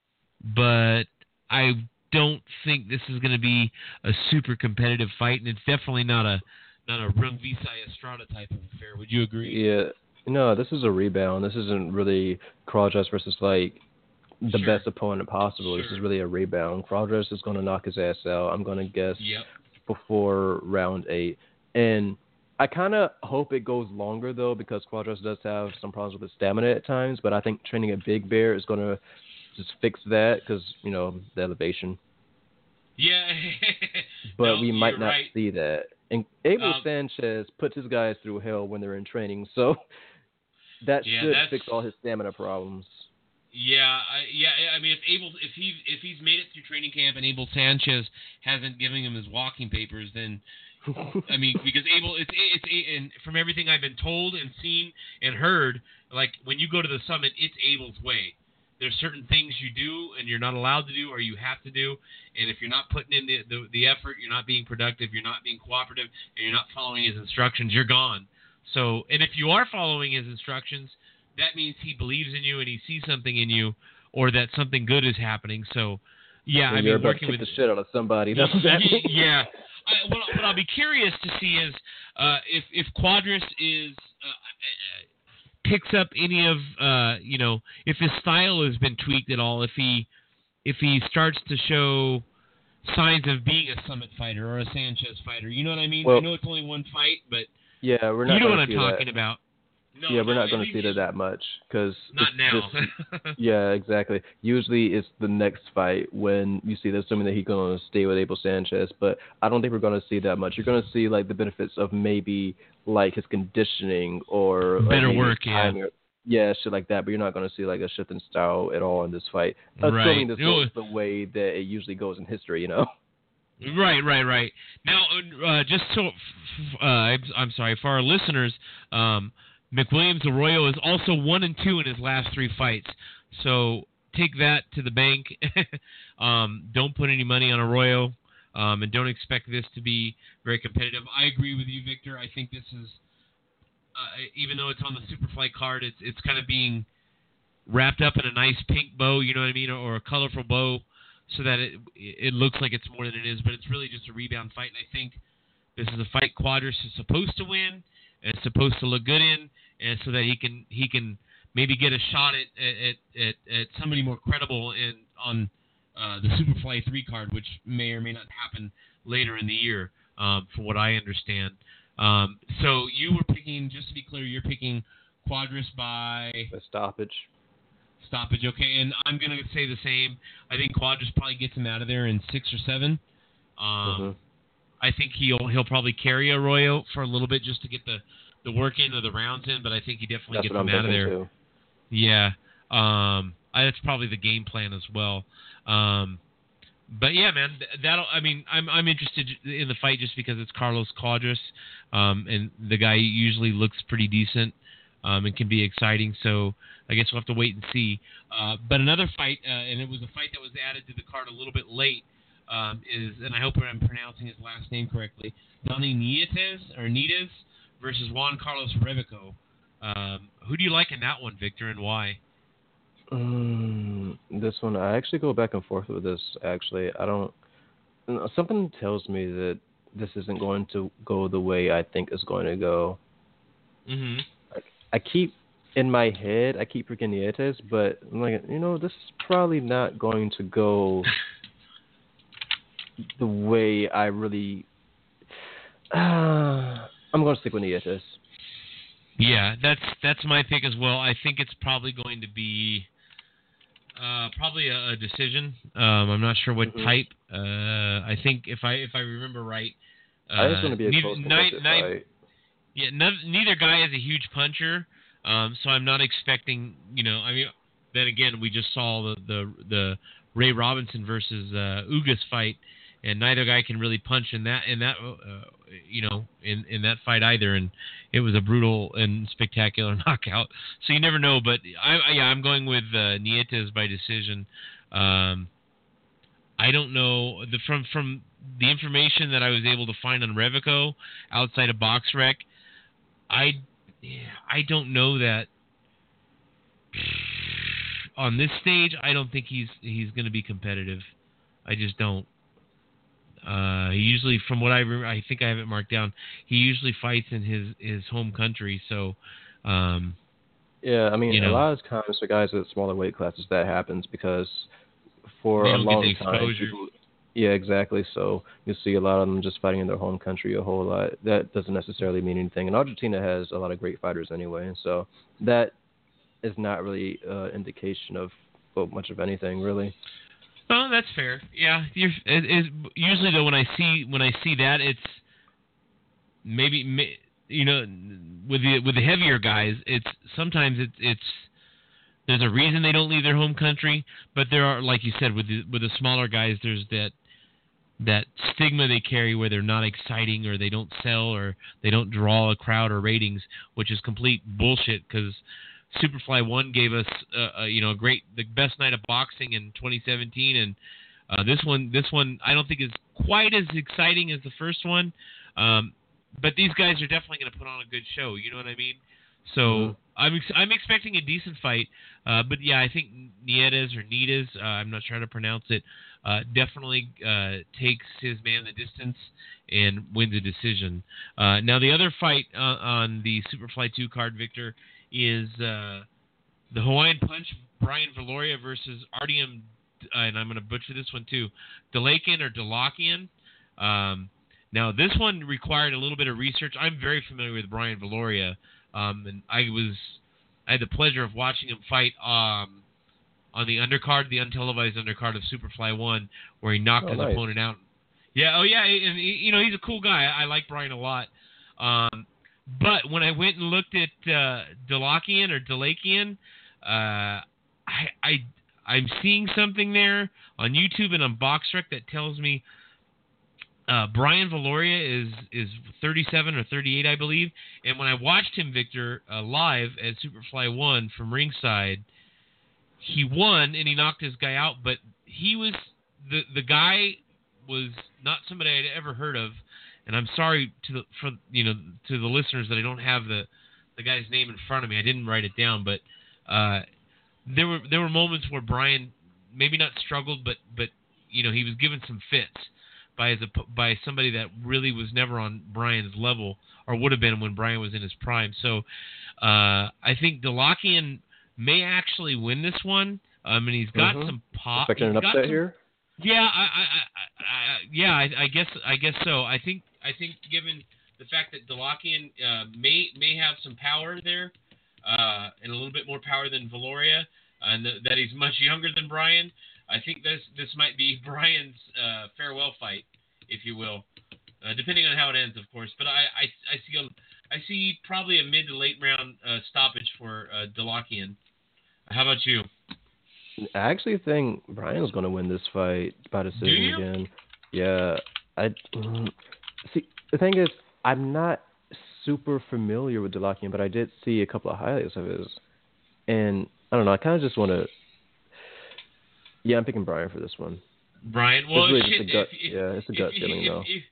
but I don't think this is going to be a super competitive fight, and it's definitely not a not a Rung Estrada type of affair. Would you agree? Yeah. No, this is a rebound. This isn't really Cuadras versus like the Sure. best opponent possible. This is really a rebound. Cuadras is going to knock his ass out. I'm going to guess Yep. before round eight. And I kind of hope it goes longer though, because Cuadras does have some problems with his stamina at times. But I think training a Big Bear is going to just fix that because you know the elevation. Yeah. But No, we might not right. see that. And Abel Um, Sanchez puts his guys through hell when they're in training, so that Yeah, should fix all his stamina problems. Yeah, I, yeah. I mean, if Abel, if he, if he's made it through training camp and Abel Sanchez hasn't given him his walking papers, then I mean, because Abel, it's it's and from everything I've been told and seen and heard, like when you go to the summit, it's Abel's way. There's certain things you do and you're not allowed to do, or you have to do, and if you're not putting in the, the the effort, you're not being productive, you're not being cooperative, and you're not following his instructions, you're gone. So, and if you are following his instructions, that means he believes in you and he sees something in you, or that something good is happening. So, yeah, I you're mean, working with the shit out of somebody. That's that yeah. What, what I'll be curious to see is uh, if if Cuadras is uh, picks up any of uh, you know if his style has been tweaked at all. If he if he starts to show signs of being a Summit fighter or a Sanchez fighter. You know what I mean? I know it's only one fight, but Yeah, we're not. you know what I'm talking that. about. No, yeah, we're no, not going to see that that much because Not now. yeah, exactly. Usually it's the next fight when you see that assuming that he's going to stay with Abel Sanchez, but I don't think we're going to see that much. You're going to see like the benefits of maybe like his conditioning or Better maybe work, yeah. or- yeah, shit like that. But you're not going to see like a shift in style at all in this fight, Right. assuming this goes the way that it usually goes in history. You know. Right, right, right. Now, uh, just so uh, I'm, I'm sorry for our listeners, um, McWilliams Arroyo is also one and two in his last three fights. So take that to the bank. um, don't put any money on Arroyo, um, and don't expect this to be very competitive. I agree with you, Victor. I think this is, uh, even though it's on the Superfly card, it's it's kind of being wrapped up in a nice pink bow. You know what I mean, or a colorful bow so that it it looks like it's more than it is, but it's really just a rebound fight. And I think this is a fight Cuadras is supposed to win and it's supposed to look good in, and so that he can he can maybe get a shot at at at, at somebody more credible in on uh, the Superfly three card, which may or may not happen later in the year, um, from what I understand. Um, so you were picking, just to be clear, you're picking Cuadras by A stoppage. stoppage. Okay, and I'm gonna say the same. I think Cuadras probably gets him out of there in six or seven. Um, Mhm. I think he'll he'll probably carry Arroyo for a little bit just to get the the work in or the rounds in, but I think he definitely That's gets him out of there. too. Yeah, um, I, that's probably the game plan as well. Um, but yeah, man, that'll. I mean, I'm I'm interested in the fight just because it's Carlos Cuadras, um, and the guy usually looks pretty decent, um, and can be exciting. So I guess we'll have to wait and see. Uh, but another fight, uh, and it was a fight that was added to the card a little bit late. Um, is and I hope I'm pronouncing his last name correctly. Donny Nietes or Nietes versus Juan Carlos Reveco. Um, who do you like in that one, Victor, and why? Mm, this one, I actually go back and forth with this. Actually, I don't. Something tells me that this isn't going to go the way I think it's going to go. Mm-hmm. I keep in my head, I keep freaking Nietes, but I'm like, you know, this is probably not going to go the way I really. Uh, I'm going to stick with Nietes. Yeah, that's that's my pick as well. I think it's probably going to be uh, probably a, a decision. Um, I'm not sure what Mhm. type. Uh, I think if I if I remember right, uh, I think it's going to be a neither, close contested fight. Yeah, no, neither guy is a huge puncher, um, so I'm not expecting. You know, I mean, then again, we just saw the the, the Ray Robinson versus uh, Ugas fight, and neither guy can really punch in that in that uh, you know in in that fight either, and it was a brutal and spectacular knockout. So you never know, but I, I yeah, I'm going with uh, Nietes by decision. Um, I don't know the from from the information that I was able to find on Reveco outside of BoxRec. I I don't know that on this stage. I don't think he's he's going to be competitive. I just don't. Uh, he usually, from what I remember, I think I have it marked down. He usually fights in his his home country, so um, Yeah, I mean, You a lot of times for guys at smaller weight classes, that happens because for a long time, people- yeah, exactly. So you see a lot of them just fighting in their home country a whole lot. That doesn't necessarily mean anything. And Argentina has a lot of great fighters anyway, so that is not really uh, indication of well, much of anything, really. Oh, that's fair. Yeah, it, it, usually though when I see when I see that it's maybe ma- you know with the with the heavier guys it's sometimes it's it's There's a reason they don't leave their home country, but there are, like you said, with the, with the smaller guys, there's that that stigma they carry where they're not exciting or they don't sell or they don't draw a crowd or ratings, which is complete bullshit because Superfly One gave us, uh, uh, you know, a great, the best night of boxing in 2017, and uh, this one, this one, I don't think is quite as exciting as the first one, um, but these guys are definitely going to put on a good show. You know what I mean? So Mhm. I'm ex- I'm expecting a decent fight, uh, but yeah, I think Nietes or Nietes, uh, I'm not sure how to pronounce it, uh, definitely uh, takes his man the distance and wins a decision. Uh, now the other fight uh, on the Superfly Two card, Victor, is uh, the Hawaiian Punch Brian Viloria versus Artyom, uh, and I'm going to butcher this one too, Dalakian or Dalakian. Um, now this one required a little bit of research. I'm very familiar with Brian Viloria, um, and I was I had the pleasure of watching him fight um, on the undercard, the untelevised undercard of Superfly One, where he knocked Oh, his nice. opponent out. Yeah, oh yeah, and he, you know he's a cool guy. I, I like Brian a lot. Um, but when I went and looked at uh, Dalakian or Dalakian, uh, I, I I'm seeing something there on YouTube and on BoxRec that tells me uh, Brian Viloria is is 37 or 38, I believe. And when I watched him, Victor, uh, live at Superfly One from ringside, he won and he knocked his guy out. But he was the the guy was not somebody I'd ever heard of. And I'm sorry to the for you know to the listeners that I don't have the the guy's name in front of me. I didn't write it down, but uh, there were there were moments where Brian maybe not struggled, but but you know he was given some fits by his by somebody that really was never on Brian's level or would have been when Brian was in his prime. So uh, I think Dalakian may actually win this one. Um, mean, he's got Mhm. some pop. Expecting an upset some- here? yeah, I, I, I, I yeah, I, I guess, I guess so. I think, I think, given the fact that Dalakian uh, may may have some power there, uh, and a little bit more power than Viloria, and th- that he's much younger than Brian, I think this this might be Brian's uh, farewell fight, if you will, uh, depending on how it ends, of course. But I, I, I see a, I see probably a mid to late round uh, stoppage for uh, Dalakian. How about you? I actually think Brian's going to win this fight by decision again. Yeah, I mm, see. The thing is, I'm not super familiar with Dalakian, but I did see a couple of highlights of his, and I don't know. I kind of just want to. Yeah, I'm picking Brian for this one. Brian, well, really shit, just a gut- if, yeah, it's a gut if, feeling, if, though. If,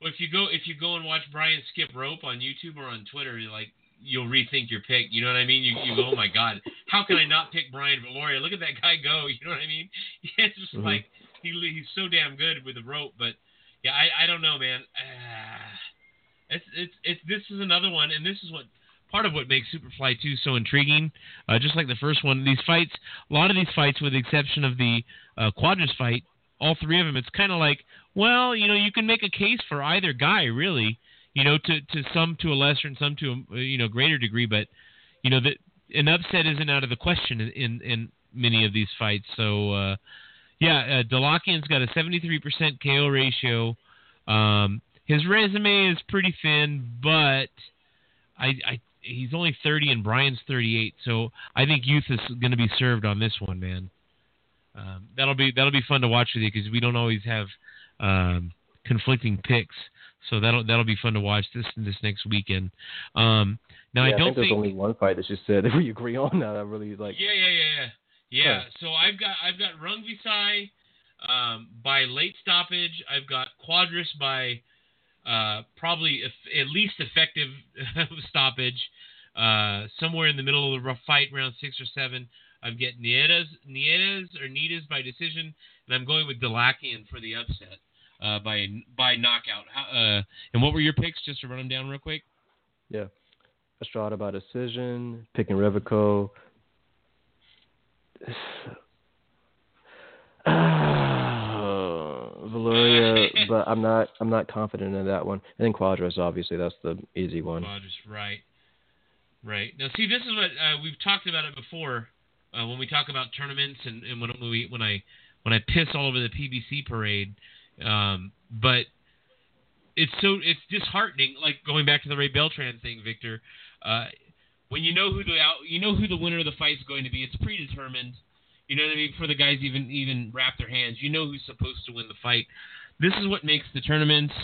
well, if you go if you go and watch Brian skip rope on YouTube or on Twitter, you're like you'll rethink your pick. You know what I mean? You you go, oh my god, how can I not pick Brian Viloria? Look at that guy go. You know what I mean? It's just Mhm. like he he's so damn good with the rope. But yeah, I I don't know, man. Uh, it's it's it's this is another one, and this is what part of what makes Superfly 2 so intriguing. Uh, just like the first one, these fights, a lot of these fights, with the exception of the uh, Cuadras fight, all three of them, it's kind of like, well, you know, you can make a case for either guy, really. You know, to to some to a lesser and some to a you know greater degree, but you know that an upset isn't out of the question in in, in many of these fights. So uh, yeah, uh, Dalakian's got a 73% KO ratio. Um, his resume is pretty thin, but I, I he's only 30 and Brian's 38, so I think youth is going to be served on this one, man. Um, that'll be that'll be fun to watch with you because we don't always have um, conflicting picks, so that'll that'll be fun to watch this this next weekend. Um, now yeah, I don't think there's only one fight that you said that we agree on. That I really like. yeah, yeah, yeah, yeah. Yeah. Huh. So I've got I've got Rungvisai um, by late stoppage. I've got Cuadras by uh, probably eff- at least effective stoppage. Uh, somewhere in the middle of the rough fight, round six or seven. I've got Nietes, Nietes or Nietes by decision, and I'm going with Dalakian for the upset uh, by by knockout. How, uh, and what were your picks? Just to run them down real quick. Yeah. Estrada by decision, picking Reveco. Viloria, but I'm not I'm not confident in that one. And then Cuadras, obviously, that's the easy one. Rogers, right, right. Now, see, this is what uh, we've talked about it before uh, when we talk about tournaments and, and when we when I when I piss all over the PBC parade. Um, but it's so it's disheartening. Like going back to the Ray Beltran thing, Victor. Uh, when you know who the out, you know who the winner of the fight is going to be. It's predetermined. You know what I mean? Before the guys even even wrap their hands, you know who's supposed to win the fight. This is what makes the tournaments,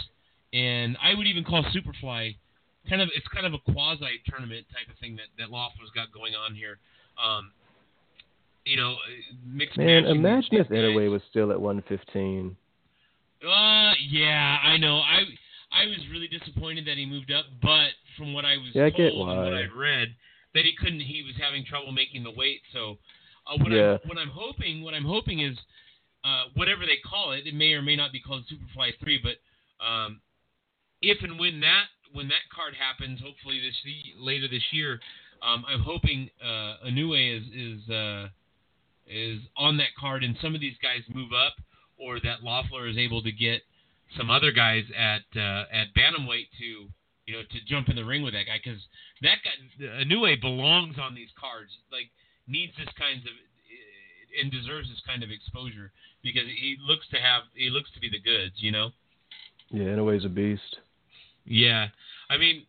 and I would even call Superfly kind of it's kind of a quasi tournament type of thing that that Loeffler's got going on here. Um, you know, mixed Man, imagine if Inoue guys. was still at 115. Uh, yeah, I know. I I was really disappointed that he moved up, but from what I was Yeah, I told get and what. I'd read, that he couldn't. He was having trouble making the weight. So, uh, what Yeah. I'm what I'm hoping what I'm hoping is, uh, whatever they call it, it may or may not be called Superfly three, but um, if and when that when that card happens, hopefully this later this year, um, I'm hoping uh, Inoue is is uh, is on that card, and some of these guys move up, or that Loeffler is able to get some other guys at uh, at bantamweight to you know to jump in the ring with that guy because that guy Inoue belongs on these cards, like needs this kinds of and deserves this kind of exposure because he looks to have he looks to be the goods, you know. Yeah, Inoue's a beast. Yeah, I mean,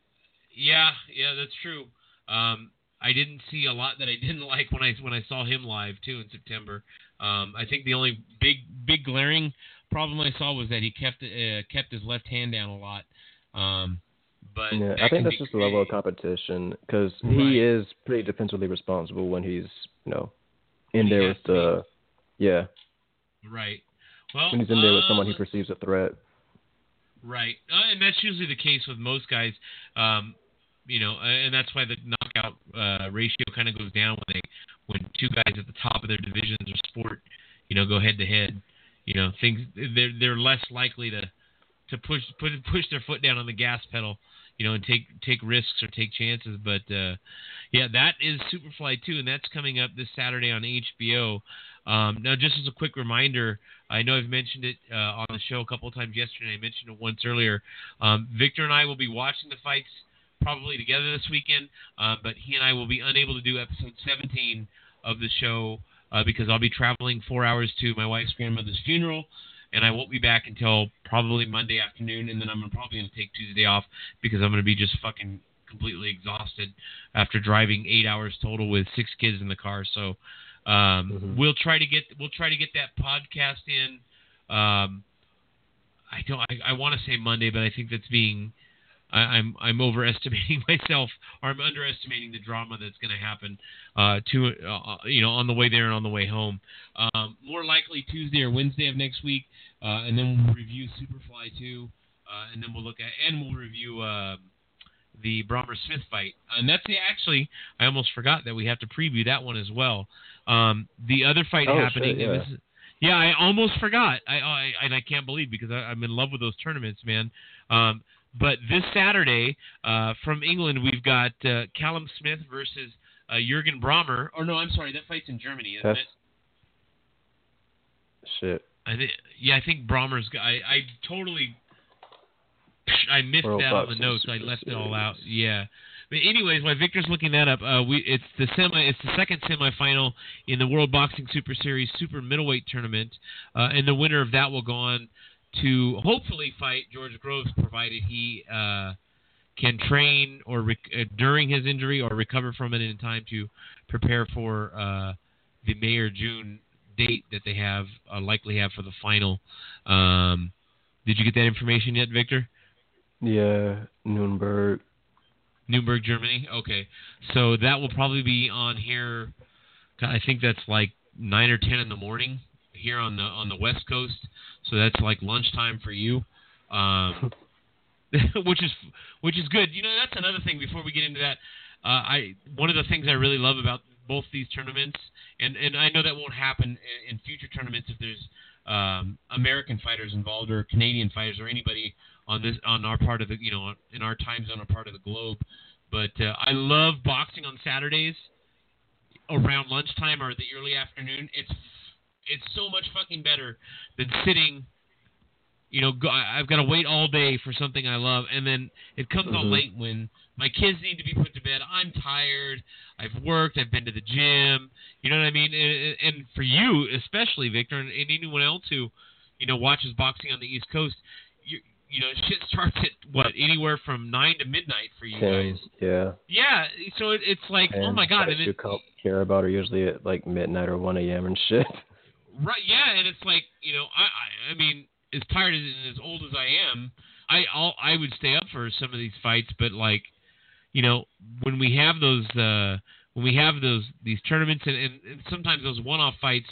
yeah, yeah, that's true. Um, I didn't see a lot that I didn't like when I when I saw him live too in September. Um, I think the only big big glaring problem I saw was that he kept uh, kept his left hand down a lot. Um, but Yeah, I think that's just the level of competition because Right. he is pretty defensively responsible when he's, you know, in He there with to be. the, yeah, Right. Well, when he's in there with uh, someone he perceives a threat. Right, uh, and that's usually the case with most guys. Um, you know, uh, and that's why the knockout uh, ratio kind of goes down when they when two guys at the top of their divisions or sport, you know, go head to head. You know, things they're they're less likely to to push put push their foot down on the gas pedal. You know, and take take risks or take chances. But uh, yeah, that is Superfly 2, and that's coming up this Saturday on HBO. Um, now, just as a quick reminder, I know I've mentioned it uh, on the show a couple of times yesterday. I mentioned it once earlier. Um, Victor and I will be watching the fights probably together this weekend, uh, but he and I will be unable to do episode 17 of the show uh, because I'll be traveling four hours to my wife's grandmother's funeral, and I won't be back until probably Monday afternoon, and then I'm probably going to take Tuesday off because I'm going to be just fucking completely exhausted after driving eight hours total with six kids in the car. So um, Mhm. we'll try to get we'll try to get that podcast in. Um, I don't. I, I want to say Monday, but I think that's being. I, I'm I'm overestimating myself, or I'm underestimating the drama that's going to happen. Uh, to uh, you know, on the way there and on the way home. Um, more likely Tuesday or Wednesday of next week, uh, and then we'll review Superfly 2, uh, and then we'll look at and we'll review. Uh, the Brähmer Smith fight, and that's the, actually I almost forgot that we have to preview that one as well. Um, the other fight Oh, happening, shit, it yeah. yeah, I almost forgot. I, I and I can't believe because I, I'm in love with those tournaments, man. Um, but this Saturday uh, from England, we've got uh, Callum Smith versus uh, Jürgen Brähmer. Or no, I'm sorry, that fight's in Germany, isn't That's it? shit. I think, yeah, I think Brähmer's. got- I, I totally, I missed World that on the notes. I left it all out. Yeah. But anyways, while Victor's looking that up, uh, we it's the semi, it's the second semifinal in the World Boxing Super Series Super Middleweight Tournament, uh, and the winner of that will go on to hopefully fight George Groves, provided he uh, can train or rec- uh, during his injury or recover from it in time to prepare for uh, the May or June date that they have uh, likely have for the final. Um, did you get that information yet, Victor? Yeah, Nuremberg. Nuremberg, Germany. Okay, so that will probably be on here. God, I think that's like nine or ten in the morning here on the on the West Coast. So that's like lunchtime for you, um, which is which is good. You know, that's another thing. Before we get into that, uh, I one of the things I really love about both these tournaments, and and I know that won't happen in, in future tournaments if there's um, American fighters involved or Canadian fighters or anybody on this on our part of the you know in our time zone or part of the globe. But uh, I love boxing on Saturdays around lunchtime or the early afternoon. It's it's so much fucking better than sitting. You know, go, I've got to wait all day for something I love, and then it comes on Mhm. late when my kids need to be put to bed. I'm tired. I've worked. I've been to the gym. You know what I mean? And, and for you, especially Victor, and, and anyone else who, you know, watches boxing on the East Coast, you you know, shit starts at what anywhere from nine to midnight for you Ten, guys. yeah. Yeah, so it, it's like, oh my god, and you it, co- care about are usually at like midnight or one a.m. and shit. right? Yeah, and it's like, you know, I, I, I mean, as tired as as old as I am, I, I'll, I would stay up for some of these fights, but like, you know, when we have those, uh, when we have those these tournaments, and, and, and sometimes those one-off fights,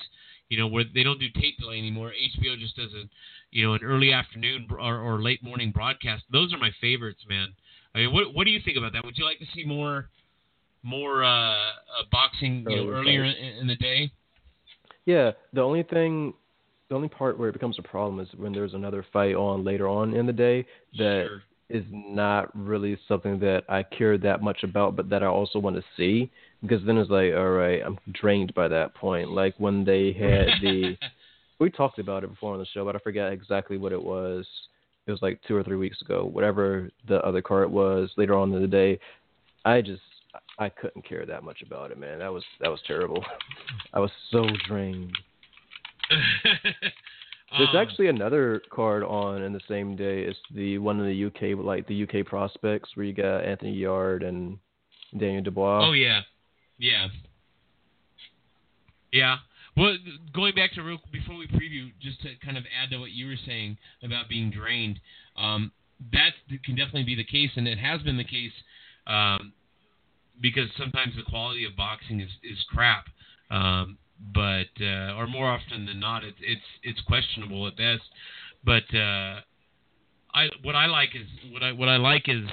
you know, where they don't do tape delay anymore. HBO just does a, you know, an early afternoon or, or late morning broadcast. Those are my favorites, man. I mean, what what do you think about that? Would you like to see more, more uh, uh boxing, you know, earlier in, in the day? Yeah, the only thing, the only part where it becomes a problem is when there's another fight on later on in the day that Sure. is not really something that I care that much about, but that I also want to see. Because then it's like, all right, I'm drained by that point. Like when they had the, we talked about it before on the show, but I forget exactly what it was. It was like two or three weeks ago. Whatever the other card was later on in the day, I just I couldn't care that much about it, man. That was that was terrible. I was so drained. There's Um, actually another card on in the same day. It's the one in the UK, like the UK prospects, where you got Anthony Yarde and Daniel Dubois. Oh yeah, yeah, yeah. Well, going back to real before we preview, just to kind of add to what you were saying about being drained, um, that can definitely be the case, and it has been the case um, because sometimes the quality of boxing is is crap. Um, but uh, or more often than not, it's it's it's questionable at best. But uh, I what I like is what I what I like is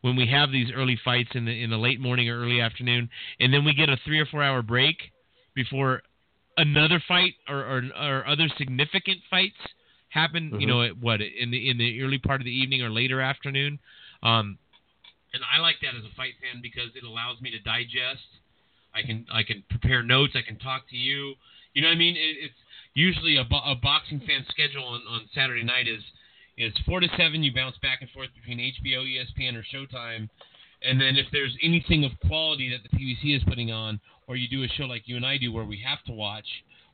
when we have these early fights in the in the late morning or early afternoon, and then we get a three or four hour break before another fight or or, or other significant fights happen. You Mhm. know, at what in the in the early part of the evening or later afternoon. Um, and I like that as a fight fan because it allows me to digest. I can I can prepare notes. I can talk to you. You know what I mean? It, it's usually a, a boxing fan schedule on, on Saturday night is is four to seven. You bounce back and forth between HBO, ESPN, or Showtime. And then if there's anything of quality that the PBC is putting on, or you do a show like you and I do where we have to watch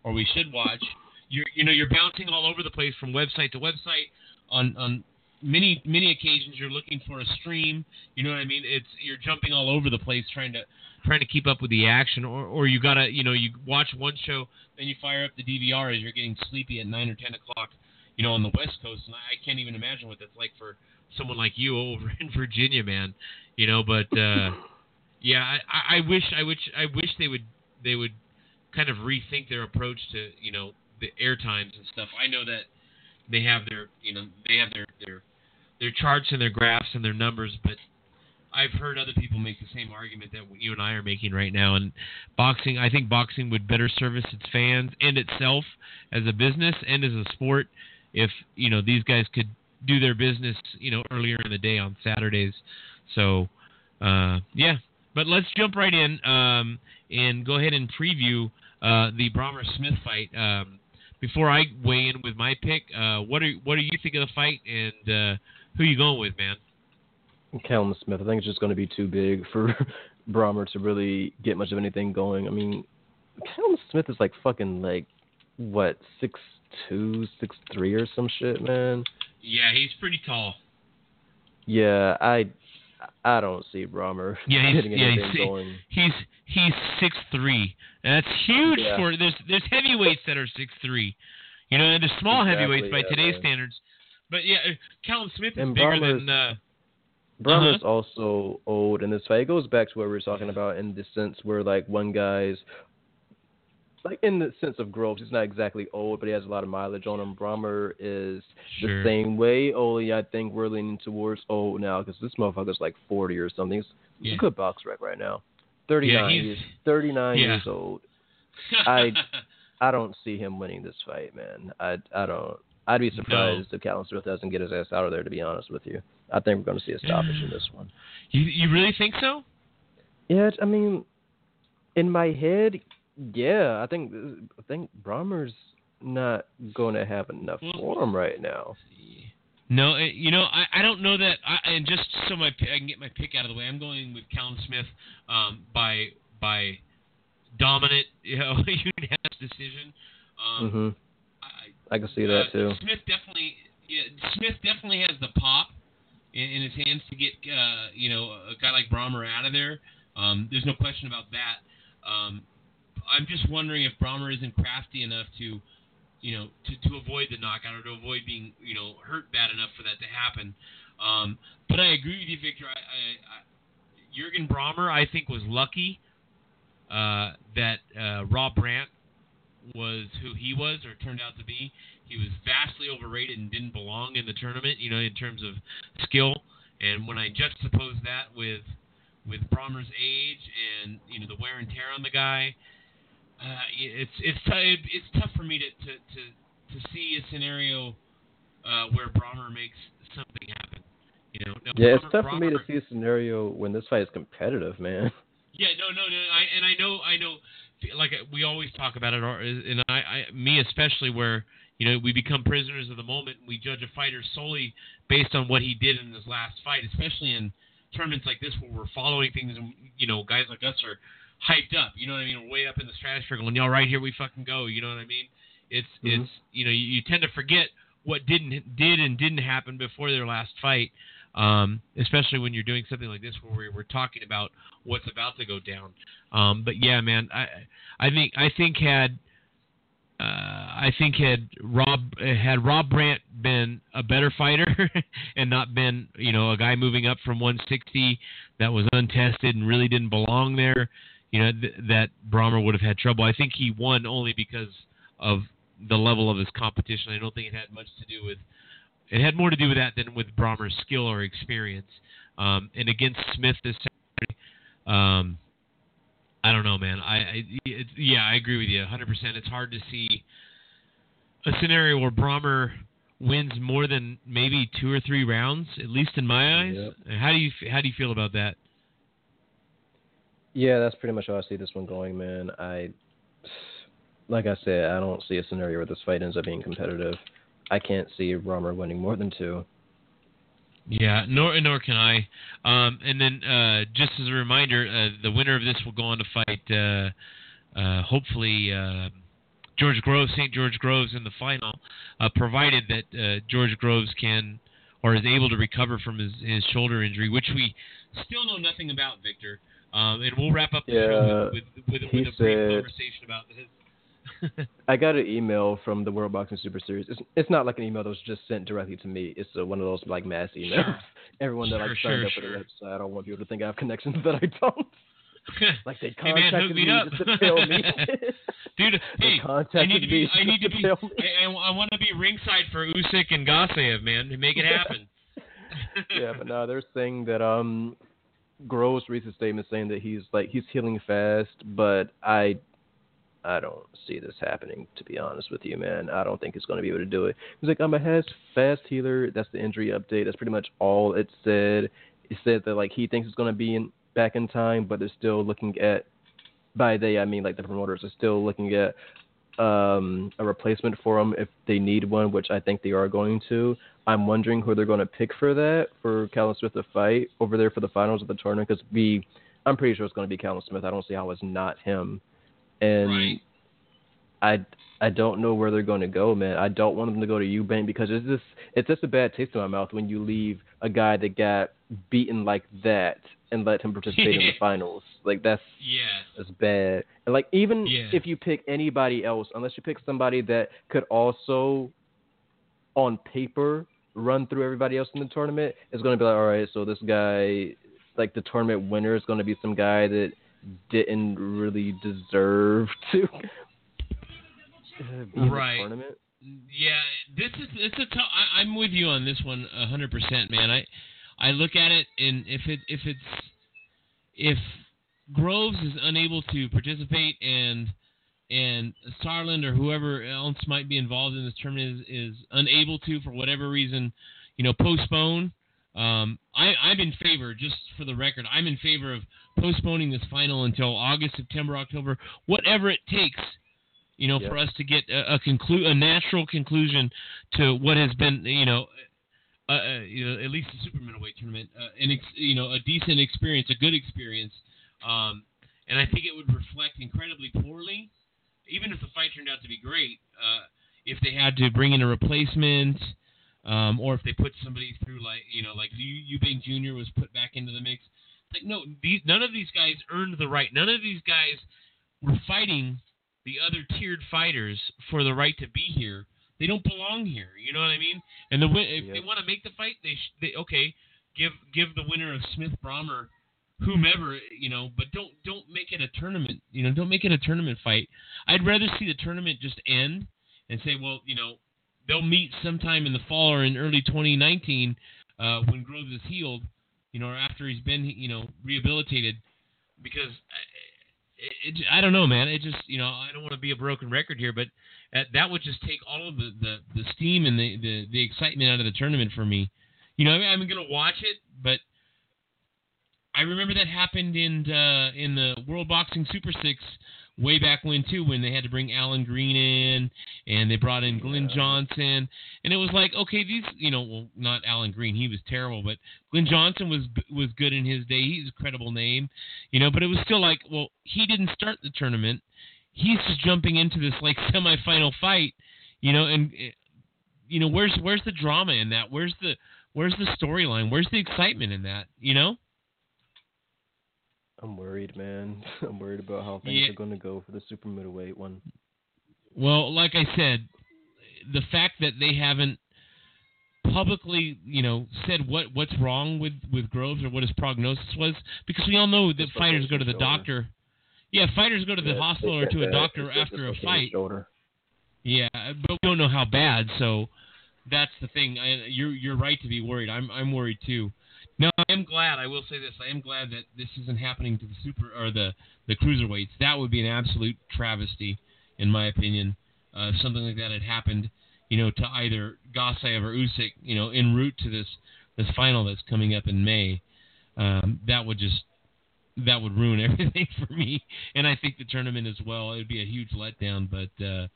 or we should watch, you're you know you're bouncing all over the place from website to website. On on many many occasions you're looking for a stream. You know what I mean? It's you're jumping all over the place trying to trying to keep up with the action, or or you gotta you know you watch one show then you fire up the DVR as you're getting sleepy at nine or ten o'clock. You know, on the West Coast, and I can't even imagine what that's like for someone like you over in Virginia, man. You know, but uh, yeah, I, I- I wish, I wish, I wish they would, they would kind of rethink their approach to, you know, the air times and stuff. I know that they have their, you know, they have their their their charts and their graphs and their numbers, but I've heard other people make the same argument that you and I are making right now. And boxing, I think boxing would better service its fans and itself as a business and as a sport if you know these guys could do their business, you know, earlier in the day on Saturdays. So, uh, yeah. But let's jump right in um, and go ahead and preview uh, the Brähmer Smith fight. Um, before I weigh in with my pick, uh, what are what do you think of the fight, and uh, who you going with, man? Callum Smith. I think it's just going to be too big for Brähmer to really get much of anything going. I mean, Callum Smith is like fucking like what six two, six three or some shit, man. Yeah, he's pretty tall. Yeah, I I don't see Brähmer Yeah, he's- yeah, he's- going. He's he's six three, and that's huge Yeah. for there's there's heavyweights that are six three, you know, and there's small Exactly, heavyweights by yeah, today's standards. But yeah, uh, Callum Smith is And bigger Brähmer's- than. Uh, Brähmer's Uh-huh. also old in this fight. It goes back to what we were talking about in the sense where like one guy's like in the sense of growth, he's not exactly old, but he has a lot of mileage on him. Brähmer is Sure. the same way. Only I think we're leaning towards old now because this motherfucker's like forty or something. He's, Yeah. a good BoxRec right now. Thirty nine. Yeah, he's he's- thirty nine yeah. years old. I- I don't see him winning this fight, man. I I don't. I'd be surprised if Callum Smith doesn't get his ass out of there. To be honest with you, I think we're going to see a stoppage in this one. you you really think so? Yeah, I mean, in my head, yeah, I think I think Brähmer's not going to have enough Well- form right now. No, uh, you know, I, I don't know that. I, and just so my I can get my pick out of the way, I'm going with Callum Smith um, by by dominant, you know, unanimous decision. Um, hmm I, I can see uh, that too. Smith definitely yeah, Smith definitely has the pop in, in his hands to get uh, you know a guy like Brähmer out of there. Um, there's no question about that. Um, I'm just wondering if Brähmer isn't crafty enough to, you know, to, to avoid the knockout or to avoid being, you know, hurt bad enough for that to happen. Um, but I agree with you, Victor. I, I, I, Jürgen Brähmer, I think, was lucky uh, that uh, Rob Brandt was who he was or turned out to be. He was vastly overrated and didn't belong in the tournament, you know, in terms of skill. And when I juxtapose that with with Brähmer's age and you know the wear and tear on the guy, uh, it's it's t- it's tough for me to to to, to see a scenario uh, where Brähmer makes something happen. You know, now, Yeah, Brähmer- it's tough for me to see a scenario when this fight is competitive, man. Yeah, no, no, no. I, and I know, I know. Like we always talk about it, and I, I, me especially, where you know we become prisoners of the moment. And We judge a fighter solely based on what he did in his last fight, especially in tournaments like this where we're following things, and you know, guys like us are hyped up. You know what I mean? We're way up in the stratosphere, going, "Y'all right here, we fucking go." You know what I mean? It's, Mhm. it's, you know, you, you tend to forget what didn't did and didn't happen before their last fight. Um, especially when you're doing something like this where we're, we're talking about what's about to go down. Um, but yeah, man, I I think I think had uh, I think had Rob had Rob Brandt been a better fighter and not been you know a guy moving up from 160 that was untested and really didn't belong there, you know th- that Brähmer would have had trouble. I think he won only because of the level of his competition. I don't think it had much to do with it had more to do with that than with Brähmer's skill or experience. Um, and against Smith this Saturday, um, I don't know, man. I, I it, yeah, I agree with you 100. percent It's hard to see a scenario where Brähmer wins more than maybe two or three rounds, at least in my eyes. How do you how do you feel about that? Yeah, that's pretty much how I see this one going, man. I, like I said, I don't see a scenario where this fight ends up being competitive. I can't see Brähmer winning more than two. Yeah, nor nor can I. Um, and then uh, just as a reminder, uh, the winner of this will go on to fight uh, uh, hopefully uh, George Groves, St. George Groves in the final, uh, provided that George Groves can or is able to recover from his, his shoulder injury, which we still know nothing about, Victor. Um, and we'll wrap up the Yeah, show with, with, with, with a brief said- conversation about his. I got an email from the World Boxing Super Series. It's, it's not like an email that was just sent directly to me. It's uh, one of those like mass emails. Sure. Everyone that like signed sure, up for sure. the website. I don't want people to think I have connections that I don't. Like they Hey, man, contacted me up. just to tell me. Dude, hey, I need to be. I need to be. I, I, I want to be ringside for Usyk and Gassiev, man, to make it happen. yeah, but no, they're saying that um, Groves recent statement saying that he's like he's healing fast, but I, I don't see this happening. To be honest with you, man, I don't think he's going to be able to do it. He's like, I'm a has fast healer. That's the injury update. That's pretty much all it said. It said that like he thinks it's going to be in back in time, but they're still looking at. By they, I mean like the promoters are still looking at um, a replacement for him if they need one, which I think they are going to. I'm wondering who they're going to pick for that for Callum Smith to fight over there for the finals of the tournament because we, I'm pretty sure it's going to be Callum Smith. I don't see how it's not him, and Right. I I don't know where they're going to go, man. I don't want them to go to Eubank because it's just it's just a bad taste in my mouth when you leave a guy that got beaten like that and let him participate in the finals. Like that's yeah. is bad. And like even Yeah. if you pick anybody else, unless you pick somebody that could also, on paper, run through everybody else in the tournament, it's going to be like, all right, so this guy, like the tournament winner, is going to be some guy that didn't really deserve to Right. tournament. Yeah, this is it's a tough. I, I'm with you on this one hundred percent, man. I I look at it and if it if it's if Groves is unable to participate and and Starland or whoever else might be involved in this tournament is, is unable to for whatever reason, you know, postpone. Um, I, I'm in favor, just for the record, I'm in favor of postponing this final until August, September, October, whatever it takes you know, Yep. for us to get a, a conclu- a natural conclusion to what has been, you know, uh, uh, you know, at least the super middleweight tournament, uh, an ex- you know, a decent experience, a good experience, um, and I think it would reflect incredibly poorly, even if the fight turned out to be great, uh, if they had to bring in a replacement, um, or if they put somebody through like you know like you Eubank Jr. was put back into the mix. It's like no, these, none of these guys earned the right. None of these guys were fighting the other tiered fighters for the right to be here. They don't belong here. You know what I mean? And the win- if Yep. they want to make the fight, they, sh- they okay give give the winner of Smith Brähmer whomever you know but don't don't make it a tournament you know don't make it a tournament fight i'd rather see the tournament just end and say well you know they'll meet sometime in the fall or in early 2019 uh, when Groves is healed, you know, or after he's been, you know, rehabilitated. Because it, I don't know, man. It just, you know, I don't want to be a broken record here, but uh, that would just take all of the, the, the steam and the, the, the excitement out of the tournament for me. You know, I mean, I'm to watch it, but I remember that happened in uh, in the World Boxing Super Six way back when too, when they had to bring Allan Green in and they brought in Glenn Yeah. Johnson, and it was like, okay, these, you know, well, not Allan Green, he was terrible, but Glenn Johnson was was good in his day. He's a credible name, you know, but it was still like, well, he didn't start the tournament. He's just jumping into this like semifinal fight, you know, and eh, you know, where's where's the drama in that? Where's the where's the storyline? Where's the excitement in that? You know? I'm worried, man. I'm worried about how things Yeah. are going to go for the super middleweight one. Well, like I said, the fact that they haven't publicly, you know, said what what's wrong with with Groves or what his prognosis was, because we all know that Dislocated fighters go to the shoulder. doctor. Yeah, fighters go to the Yeah, hospital or to a doctor after a fight. Shoulder. Yeah, but we don't know how bad. So that's the thing. I, you're you're right to be worried. I'm I'm worried too. No, I am glad. I will say this. I am glad that this isn't happening to the super or the the cruiserweights. That would be an absolute travesty, in my opinion. Uh, something like that had happened, you know, to either Gassiev or Usyk, you know, en route to this this final that's coming up in May, um, that would just that would ruin everything for me, and I think the tournament as well. It would be a huge letdown. But uh,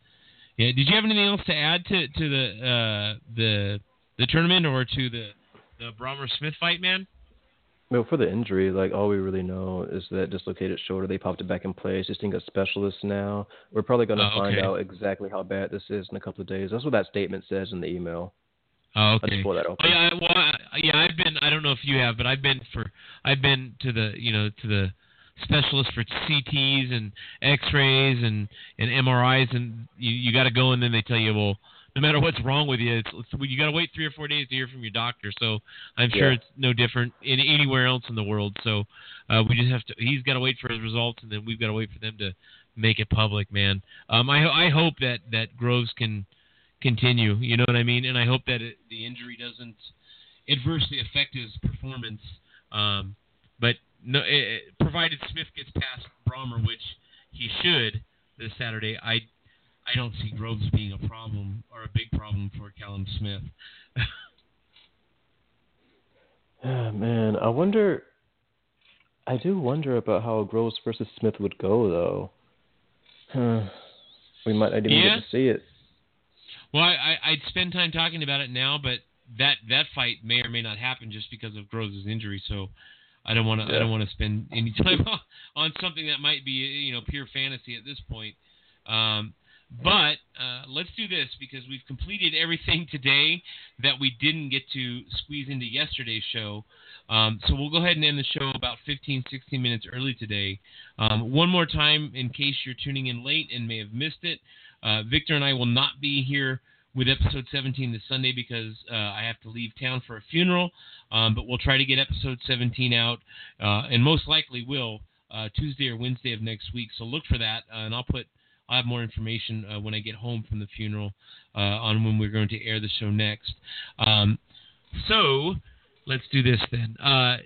yeah, did you have anything else to add to to the uh, the the tournament or to the the Brähmer Smith fight, man? Well, for the injury, like all we really know is that dislocated shoulder. They popped it back in place. Just seeing a specialist now. We're probably going to Oh, find okay. out exactly how bad this is in a couple of days. That's what that statement says in the email. Oh, okay. just pull that open. Oh, yeah, I- well, I, yeah, I've been. I don't know if you have, but I've been for. I've been to the, you know, to the specialist for CTs and X-rays and and MRIs, and you you got to go, and then they tell you, well, no matter what's wrong with you, it's, it's you got to wait three or four days to hear from your doctor. So I'm sure Yeah. it's no different in anywhere else in the world. So uh, we just have to. He's got to wait for his results, and then we've got to wait for them to make it public, man. Um, I I hope that that Groves can continue. You know what I mean? And I hope that it, the injury doesn't adversely affect his performance. Um, but no, it, it- provided Smith gets past Brähmer, which he should this Saturday, I I don't see Groves being a problem or a big problem for Callum Smith. Ah, man, I wonder. I do wonder about how Groves versus Smith would go, though. Huh. We might not even Yeah? get to see it. Well, I, I, I'd spend time talking about it now, but that that fight may or may not happen just because of Groves' injury. So I don't want to I don't want to spend any time on something that might be you know pure fantasy at this point. Um, but uh, let's do this because we've completed everything today that we didn't get to squeeze into yesterday's show. Um, so we'll go ahead and end the show about 15, 16 minutes early today. Um, one more time, in case you're tuning in late and may have missed it, uh, Victor and I will not be here with episode 17 this Sunday because uh, I have to leave town for a funeral. Um, but we'll try to get episode 17 out, uh, and most likely will uh, Tuesday or Wednesday of next week. So look for that, uh, and I'll put I'll have more information uh, when I get home from the funeral uh, on when we're going to air the show next. Um, so let's do this then. Uh,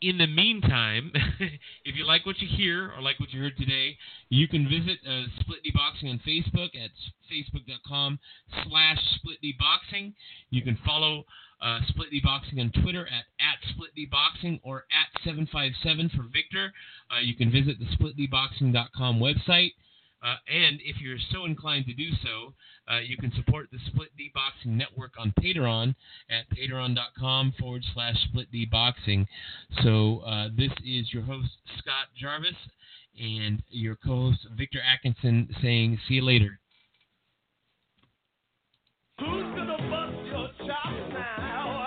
in the meantime, if you like what you hear or like what you heard today, you can visit uh, D Boxing on Facebook at facebook.com slash Split D Boxing. You can follow uh, D Boxing on Twitter at, at Split D Boxing or at 757 for Victor. Uh, you can visit the SplitDboxing.com website. Uh, and if you're so inclined to do so, uh, you can support the Split D Boxing Network on Patreon at patreon.com forward slash Split D Boxing. So uh, this is your host, Scott Jarvis, and your co host, Victor Atkinson, saying, see you later. Who's gonna bust your chops now.